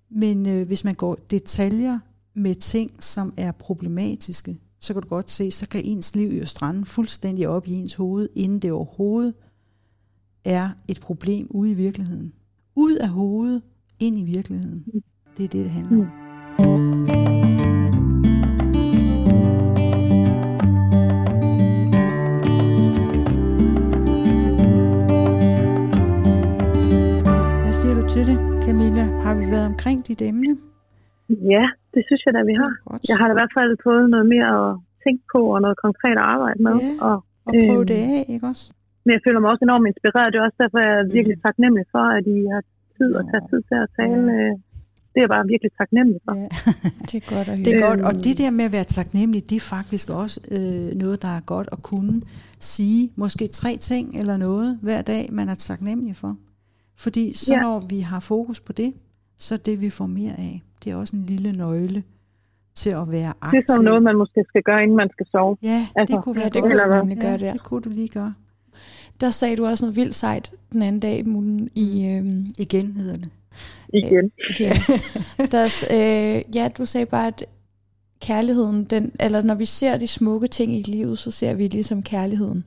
[SPEAKER 2] Men øh, hvis man går detaljer med ting, som er problematiske, så kan du godt se, så kan ens liv jo strande fuldstændig op i ens hoved, inden det overhovedet er et problem ude i virkeligheden. Ud af hovedet, ind i virkeligheden. Det er det, det handler om. Hvad siger du til det, Camilla? Har vi været omkring dit emne?
[SPEAKER 3] Ja, det synes jeg da, vi har.
[SPEAKER 2] Godt.
[SPEAKER 3] Jeg har da i hvert fald fået noget mere at tænke på, og noget konkret at arbejde med.
[SPEAKER 2] Ja.
[SPEAKER 3] Og,
[SPEAKER 2] Og prøve
[SPEAKER 3] Øhm.
[SPEAKER 2] det af, ikke også?
[SPEAKER 3] men jeg føler mig også enormt inspireret. Det er også derfor, jeg er virkelig
[SPEAKER 2] Mm.
[SPEAKER 3] taknemmelig for, at I har tid og tager tid til at tale.
[SPEAKER 2] Ja.
[SPEAKER 3] øh, Det er jeg bare virkelig taknemmelig for.
[SPEAKER 2] Ja.
[SPEAKER 1] Det er godt at høre.
[SPEAKER 2] Det er
[SPEAKER 3] Øhm.
[SPEAKER 2] godt, og det der med at være taknemmelig, det er faktisk også øh, noget, der er godt at kunne sige. Måske tre ting eller noget hver dag, man er taknemmelig for. Fordi så
[SPEAKER 3] Ja.
[SPEAKER 2] når vi har fokus på det, så er det, vi får mere af. Det er også en lille nøgle til at være
[SPEAKER 3] Det er
[SPEAKER 2] aktiv.
[SPEAKER 3] sådan noget, man måske skal gøre, inden man skal sove.
[SPEAKER 2] Ja,
[SPEAKER 3] Altså,
[SPEAKER 2] det kunne være
[SPEAKER 1] ja, det
[SPEAKER 2] godt.
[SPEAKER 1] kunne gøre der.
[SPEAKER 2] det kunne du lige gøre.
[SPEAKER 1] Der sagde du også noget vildt sejt den anden dag, Mullen, i... Øhm,
[SPEAKER 2] Igen hedder det.
[SPEAKER 3] Igen.
[SPEAKER 1] ja. Der, øh, ja, du sagde bare, at kærligheden, den, eller når vi ser de smukke ting i livet, så ser vi ligesom kærligheden.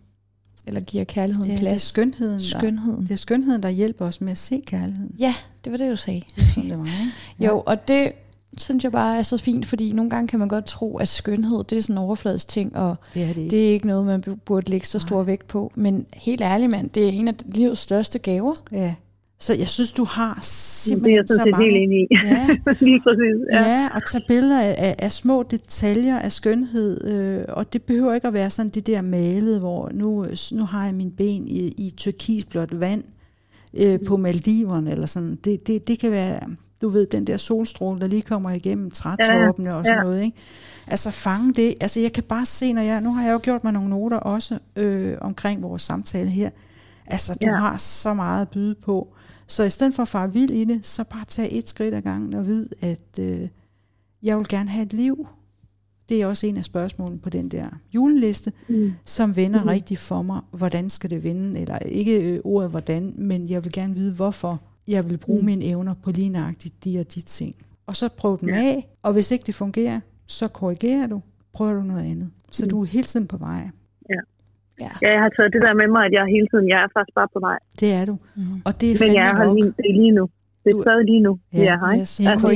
[SPEAKER 1] Eller giver kærligheden
[SPEAKER 2] Ja, det er
[SPEAKER 1] plads.
[SPEAKER 2] skønheden, der,
[SPEAKER 1] Skønheden.
[SPEAKER 2] det er skønheden, der hjælper os med at se kærligheden.
[SPEAKER 1] Ja, det var det, du sagde.
[SPEAKER 2] Sådan det var, ikke?
[SPEAKER 1] Jo, og det synes jeg bare er så fint, fordi nogle gange kan man godt tro, at skønhed, det er sådan en overfladisk ting, og
[SPEAKER 2] Det er det ikke.
[SPEAKER 1] det er ikke noget, man bu- burde lægge så stor vægt på. Men helt ærligt, mand, det er en af livets største gaver.
[SPEAKER 2] Ja. Så jeg synes, du har
[SPEAKER 3] Det er
[SPEAKER 2] simpelthen
[SPEAKER 3] jeg sådan
[SPEAKER 2] så mange...
[SPEAKER 3] helt enig i.
[SPEAKER 2] Ja,
[SPEAKER 3] Lige præcis. Ja.
[SPEAKER 2] Ja, og tage billeder af, af, små detaljer af skønhed, øh, og det behøver ikke at være sådan det der malet, hvor nu, nu har jeg min ben i, i turkisblåt vand øh, på Maldiverne, eller sådan. Det, det, det kan være, du ved, den der solstråle, der lige kommer igennem trætoppene ja, og sådan
[SPEAKER 3] ja.
[SPEAKER 2] noget, ikke? Altså fange det. Altså jeg kan bare se, når jeg, nu har jeg jo gjort mig nogle noter også øh, omkring vores samtale her. Altså du
[SPEAKER 3] Ja.
[SPEAKER 2] har så meget at byde på. Så i stedet for at fare vild i det, så bare tage et skridt ad gangen og vide, at øh, jeg vil gerne have et liv. Det er også en af spørgsmålene på den der juleliste,
[SPEAKER 3] Mm.
[SPEAKER 2] som vender
[SPEAKER 3] Mhm.
[SPEAKER 2] rigtigt for mig. Hvordan skal det vende? Eller ikke øh, ordet hvordan, men jeg vil gerne vide, hvorfor jeg vil bruge
[SPEAKER 3] Mm.
[SPEAKER 2] mine evner på lige nøjagtigt de og de ting. Og så prøv dem
[SPEAKER 3] Ja.
[SPEAKER 2] af, og hvis ikke det fungerer, så korrigerer du, prøver du noget andet. Så
[SPEAKER 3] Mm.
[SPEAKER 2] du er hele tiden på vej.
[SPEAKER 1] Ja.
[SPEAKER 3] Ja, jeg har taget det der med mig, at jeg hele tiden, jeg er faktisk bare på vej.
[SPEAKER 2] Det er du.
[SPEAKER 1] Mm.
[SPEAKER 2] Og det er
[SPEAKER 3] Men jeg er
[SPEAKER 2] fandme
[SPEAKER 3] her lige, det er lige nu. Det er stadig lige nu.
[SPEAKER 2] Ja,
[SPEAKER 3] Ja, hej.
[SPEAKER 1] Yes,
[SPEAKER 2] Ja,
[SPEAKER 1] altså,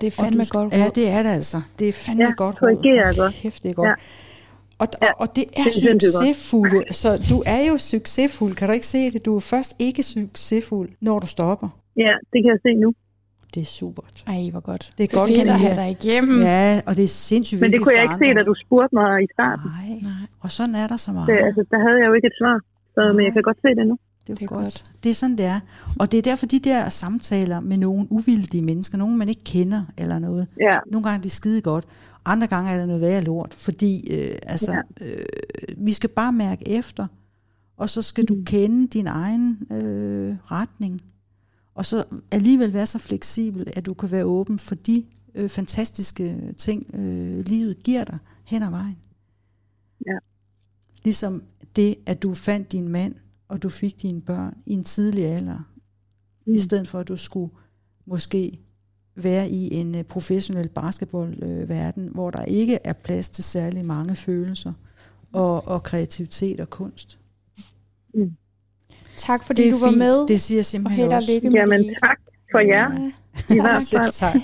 [SPEAKER 1] det er fandme
[SPEAKER 2] du,
[SPEAKER 1] godt
[SPEAKER 2] Ja,
[SPEAKER 1] råd.
[SPEAKER 2] det er det altså. Det er fandme
[SPEAKER 3] Ja,
[SPEAKER 2] godt råd.
[SPEAKER 3] korrigere er
[SPEAKER 2] Hold
[SPEAKER 3] godt.
[SPEAKER 2] Kæft, det er godt.
[SPEAKER 3] Ja.
[SPEAKER 2] Og,
[SPEAKER 3] Ja,
[SPEAKER 2] og, og det er
[SPEAKER 3] det
[SPEAKER 2] succesfulde. Så du er jo succesfuld. Kan du ikke se det? Du er først ikke succesfuld, når du stopper.
[SPEAKER 3] Ja, det kan jeg se nu.
[SPEAKER 2] Det er super.
[SPEAKER 1] Ej, hvor godt.
[SPEAKER 2] Det er godt,
[SPEAKER 1] Fedt at have dig igennem.
[SPEAKER 2] Ja, og det er sindssygt
[SPEAKER 3] Men det kunne jeg ikke se, da du spurgte mig i starten.
[SPEAKER 2] Nej,
[SPEAKER 1] Nej,
[SPEAKER 2] og sådan er der så meget.
[SPEAKER 3] Det, altså, der havde jeg jo ikke et svar. Så, men jeg kan godt se det nu.
[SPEAKER 2] Det er,
[SPEAKER 1] Det er
[SPEAKER 2] godt.
[SPEAKER 1] godt.
[SPEAKER 2] Det er sådan, det er. Og det er derfor, de der samtaler med nogle uvildige mennesker, nogen man ikke kender eller noget,
[SPEAKER 3] Ja,
[SPEAKER 2] nogle gange er det skide godt, andre gange er det noget værre lort, fordi øh, altså,
[SPEAKER 3] Ja.
[SPEAKER 2] øh, vi skal bare mærke efter, og så skal du
[SPEAKER 3] Mm.
[SPEAKER 2] kende din egen øh, retning, og så alligevel være så fleksibel, at du kan være åben for de øh, fantastiske ting, øh, livet giver dig hen ad vejen.
[SPEAKER 3] Ja.
[SPEAKER 2] Ligesom det, at du fandt din mand, og du fik dine børn i en tidlig alder, mm. i stedet for at du skulle måske være i en øh, professionel basketballverden, hvor der ikke er plads til særlig mange følelser og, og kreativitet og kunst.
[SPEAKER 1] Tak fordi
[SPEAKER 2] det er
[SPEAKER 1] du var
[SPEAKER 2] fint.
[SPEAKER 1] med.
[SPEAKER 2] Det siger simpelthen
[SPEAKER 1] held og
[SPEAKER 2] også.
[SPEAKER 1] lykke med
[SPEAKER 3] Jamen tak for jer.
[SPEAKER 1] Ja,
[SPEAKER 3] I hvert
[SPEAKER 2] Selv
[SPEAKER 3] fald.
[SPEAKER 2] tak.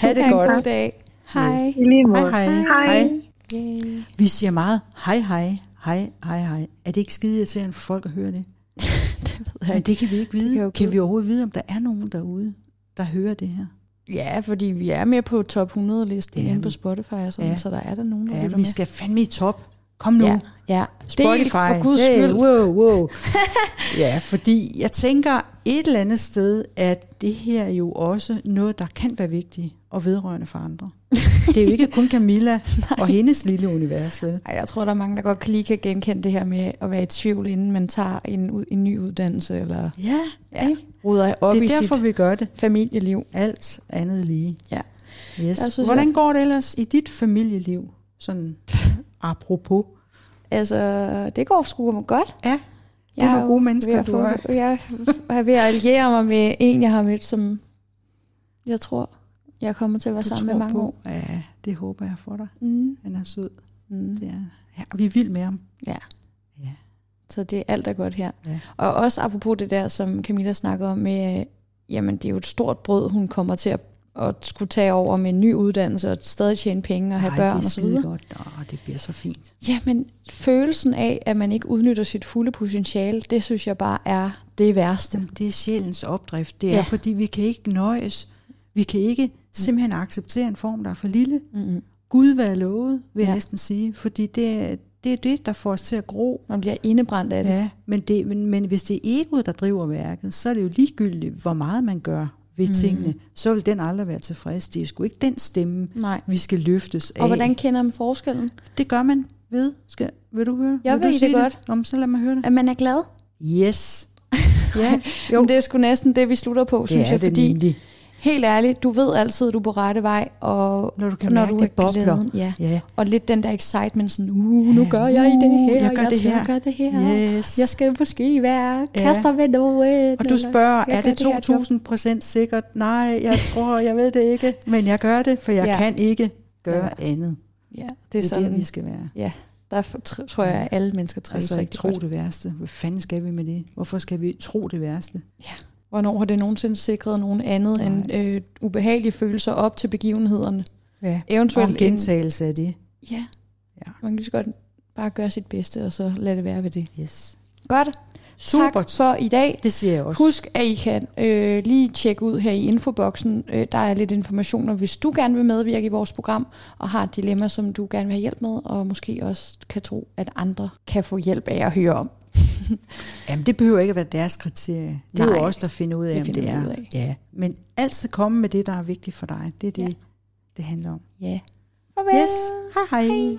[SPEAKER 2] Ha' det godt.
[SPEAKER 1] god dag. Hej.
[SPEAKER 3] I lige måde.
[SPEAKER 2] Hej, hej.
[SPEAKER 3] Hej.
[SPEAKER 1] Yay.
[SPEAKER 2] Vi siger meget hej, hej, hej, hej, hej. Er det ikke skide irriterende for folk at høre det?
[SPEAKER 1] det ved jeg
[SPEAKER 2] Men det kan vi ikke
[SPEAKER 1] kan
[SPEAKER 2] vide. Kan
[SPEAKER 1] gå-
[SPEAKER 2] vi overhovedet vide, om der er nogen derude, der hører det her?
[SPEAKER 1] Ja, fordi vi er med på top 100-listen
[SPEAKER 2] Ja.
[SPEAKER 1] inde på Spotify, og sådan,
[SPEAKER 2] Ja.
[SPEAKER 1] så der er der nogen, der
[SPEAKER 2] Ja, vi
[SPEAKER 1] med.
[SPEAKER 2] skal fandme i top. Kom nu.
[SPEAKER 1] Ja, ja.
[SPEAKER 2] Spotify.
[SPEAKER 1] Del for guds
[SPEAKER 2] hey,
[SPEAKER 1] skyld.
[SPEAKER 2] wow, wow. ja, fordi jeg tænker et eller andet sted, at det her er jo også noget, der kan være vigtigt og vedrørende for andre. det er jo ikke kun Camilla og hendes lille univers, vel?
[SPEAKER 1] Ej, jeg tror, der er mange, der godt kan lige kan genkende det her med at være i tvivl, inden man tager en, en ny uddannelse, eller
[SPEAKER 2] Ja,
[SPEAKER 1] Ja. ruder op
[SPEAKER 2] det
[SPEAKER 1] i
[SPEAKER 2] er derfor,
[SPEAKER 1] sit
[SPEAKER 2] vi gør det.
[SPEAKER 1] familieliv.
[SPEAKER 2] Alt andet lige.
[SPEAKER 1] Ja.
[SPEAKER 2] Yes.
[SPEAKER 1] Jeg synes,
[SPEAKER 2] Hvordan går det ellers i dit familieliv? Sådan apropos.
[SPEAKER 1] Altså, det går sgu godt.
[SPEAKER 2] Ja, det
[SPEAKER 1] Jeg
[SPEAKER 2] er nogle gode mennesker, du er.
[SPEAKER 1] Jeg er ved at alliere mig med en, jeg har mødt, som jeg tror, jeg kommer til at være
[SPEAKER 2] Du
[SPEAKER 1] sammen med mange
[SPEAKER 2] på.
[SPEAKER 1] år.
[SPEAKER 2] Ja, det håber jeg for dig.
[SPEAKER 1] Mm.
[SPEAKER 2] Han er sød.
[SPEAKER 1] Mm.
[SPEAKER 2] Det er. Ja, vi er vild med ham.
[SPEAKER 1] Ja.
[SPEAKER 2] Ja.
[SPEAKER 1] Så det er alt er godt her.
[SPEAKER 2] Ja.
[SPEAKER 1] Og også apropos det der, som Camilla snakker om med, øh, jamen det er jo et stort brød, hun kommer til at, at skulle tage over med en ny uddannelse og stadig tjene penge og have
[SPEAKER 2] Ej,
[SPEAKER 1] børn
[SPEAKER 2] det
[SPEAKER 1] og
[SPEAKER 2] er
[SPEAKER 1] så videre.
[SPEAKER 2] godt. Åh, det bliver så fint.
[SPEAKER 1] Ja, men følelsen af, at man ikke udnytter sit fulde potentiale, det synes jeg bare er det værste.
[SPEAKER 2] Jamen, det er sjælens opdrift. Det er,
[SPEAKER 1] Ja.
[SPEAKER 2] fordi vi kan ikke nøjes. Vi kan ikke simpelthen acceptere en form, der er for lille.
[SPEAKER 1] Mm-hmm.
[SPEAKER 2] Gud være lovet, vil jeg
[SPEAKER 1] Ja.
[SPEAKER 2] næsten sige. Fordi det er, det er det, der får os til at gro.
[SPEAKER 1] Man bliver indebrændt af det.
[SPEAKER 2] Ja, men, det, men, men hvis det er egoet, der driver værket, så er det jo ligegyldigt, hvor meget man gør ved mm. tingene. Så vil den aldrig være tilfreds. Det er sgu ikke den stemme,
[SPEAKER 1] Nej.
[SPEAKER 2] vi skal løftes af.
[SPEAKER 1] Og hvordan kender man forskellen?
[SPEAKER 2] Det gør man ved. Skal, vil du høre?
[SPEAKER 1] Jeg
[SPEAKER 2] vil du
[SPEAKER 1] ved det godt.
[SPEAKER 2] Om, så lad mig høre det.
[SPEAKER 1] At man er glad?
[SPEAKER 2] Yes. ja, jo,
[SPEAKER 1] Men det er sgu næsten det, vi slutter på,
[SPEAKER 2] det
[SPEAKER 1] synes
[SPEAKER 2] er
[SPEAKER 1] jeg.
[SPEAKER 2] det
[SPEAKER 1] Fordi
[SPEAKER 2] nemlig.
[SPEAKER 1] Helt ærligt, du ved altid, at du er på rette vej, og
[SPEAKER 2] Når du kan
[SPEAKER 1] når
[SPEAKER 2] mærke,
[SPEAKER 1] du
[SPEAKER 2] det
[SPEAKER 1] er
[SPEAKER 2] bobler.
[SPEAKER 1] glæden, ja.
[SPEAKER 2] Ja.
[SPEAKER 1] Og lidt den der excitement, sådan, uh, nu
[SPEAKER 2] Ja,
[SPEAKER 1] gør jeg i det
[SPEAKER 2] uh,
[SPEAKER 1] her,
[SPEAKER 2] jeg gør det
[SPEAKER 1] tør
[SPEAKER 2] her.
[SPEAKER 1] gøre det her.
[SPEAKER 2] Yes.
[SPEAKER 1] Jeg skal måske være
[SPEAKER 2] Ja.
[SPEAKER 1] kaster med noget.
[SPEAKER 2] Og du spørger,
[SPEAKER 1] jeg
[SPEAKER 2] er
[SPEAKER 1] gør
[SPEAKER 2] det
[SPEAKER 1] det her job.
[SPEAKER 2] 2000 procent sikkert? Nej, jeg tror, jeg ved det ikke. Men jeg gør det, for jeg
[SPEAKER 1] Ja.
[SPEAKER 2] kan ikke gøre
[SPEAKER 1] Ja.
[SPEAKER 2] andet.
[SPEAKER 1] Ja, det er
[SPEAKER 2] Det er
[SPEAKER 1] sådan,
[SPEAKER 2] der, vi skal være.
[SPEAKER 1] ja, der tror jeg, at alle mennesker trives
[SPEAKER 2] Altså ikke
[SPEAKER 1] rigtig
[SPEAKER 2] tro
[SPEAKER 1] godt.
[SPEAKER 2] det værste. Hvad fanden skal vi med det? Hvorfor skal vi tro det værste?
[SPEAKER 1] Hvornår har det nogensinde sikret nogen andet end øh, ubehagelige følelser op til begivenhederne?
[SPEAKER 2] Ja.
[SPEAKER 1] Eventuelt
[SPEAKER 2] Om gentagelse af det.
[SPEAKER 1] Ja.
[SPEAKER 2] Ja.
[SPEAKER 1] Man kan lige så godt bare gøre sit bedste, og så lade det være ved det.
[SPEAKER 2] Yes.
[SPEAKER 1] Godt.
[SPEAKER 2] Super.
[SPEAKER 1] Tak for i dag.
[SPEAKER 2] Det siger jeg også.
[SPEAKER 1] Husk, at I kan øh, lige tjekke ud her i infoboksen. Øh, der er lidt informationer, hvis du gerne vil medvirke i vores program, og har et dilemma, som du gerne vil have hjælp med, og måske også kan tro, at andre kan få hjælp af at høre om.
[SPEAKER 2] Jamen, det behøver ikke at være deres kriterie. Det er
[SPEAKER 1] Nej,
[SPEAKER 2] jo os, der finder ud af,
[SPEAKER 1] det
[SPEAKER 2] om det er. Ja. Men altid komme med det, der er vigtigt for dig. Det er det,
[SPEAKER 1] Ja.
[SPEAKER 2] det handler om.
[SPEAKER 1] Ja. Farvel.
[SPEAKER 2] Yes. Hej hej.
[SPEAKER 1] Hej.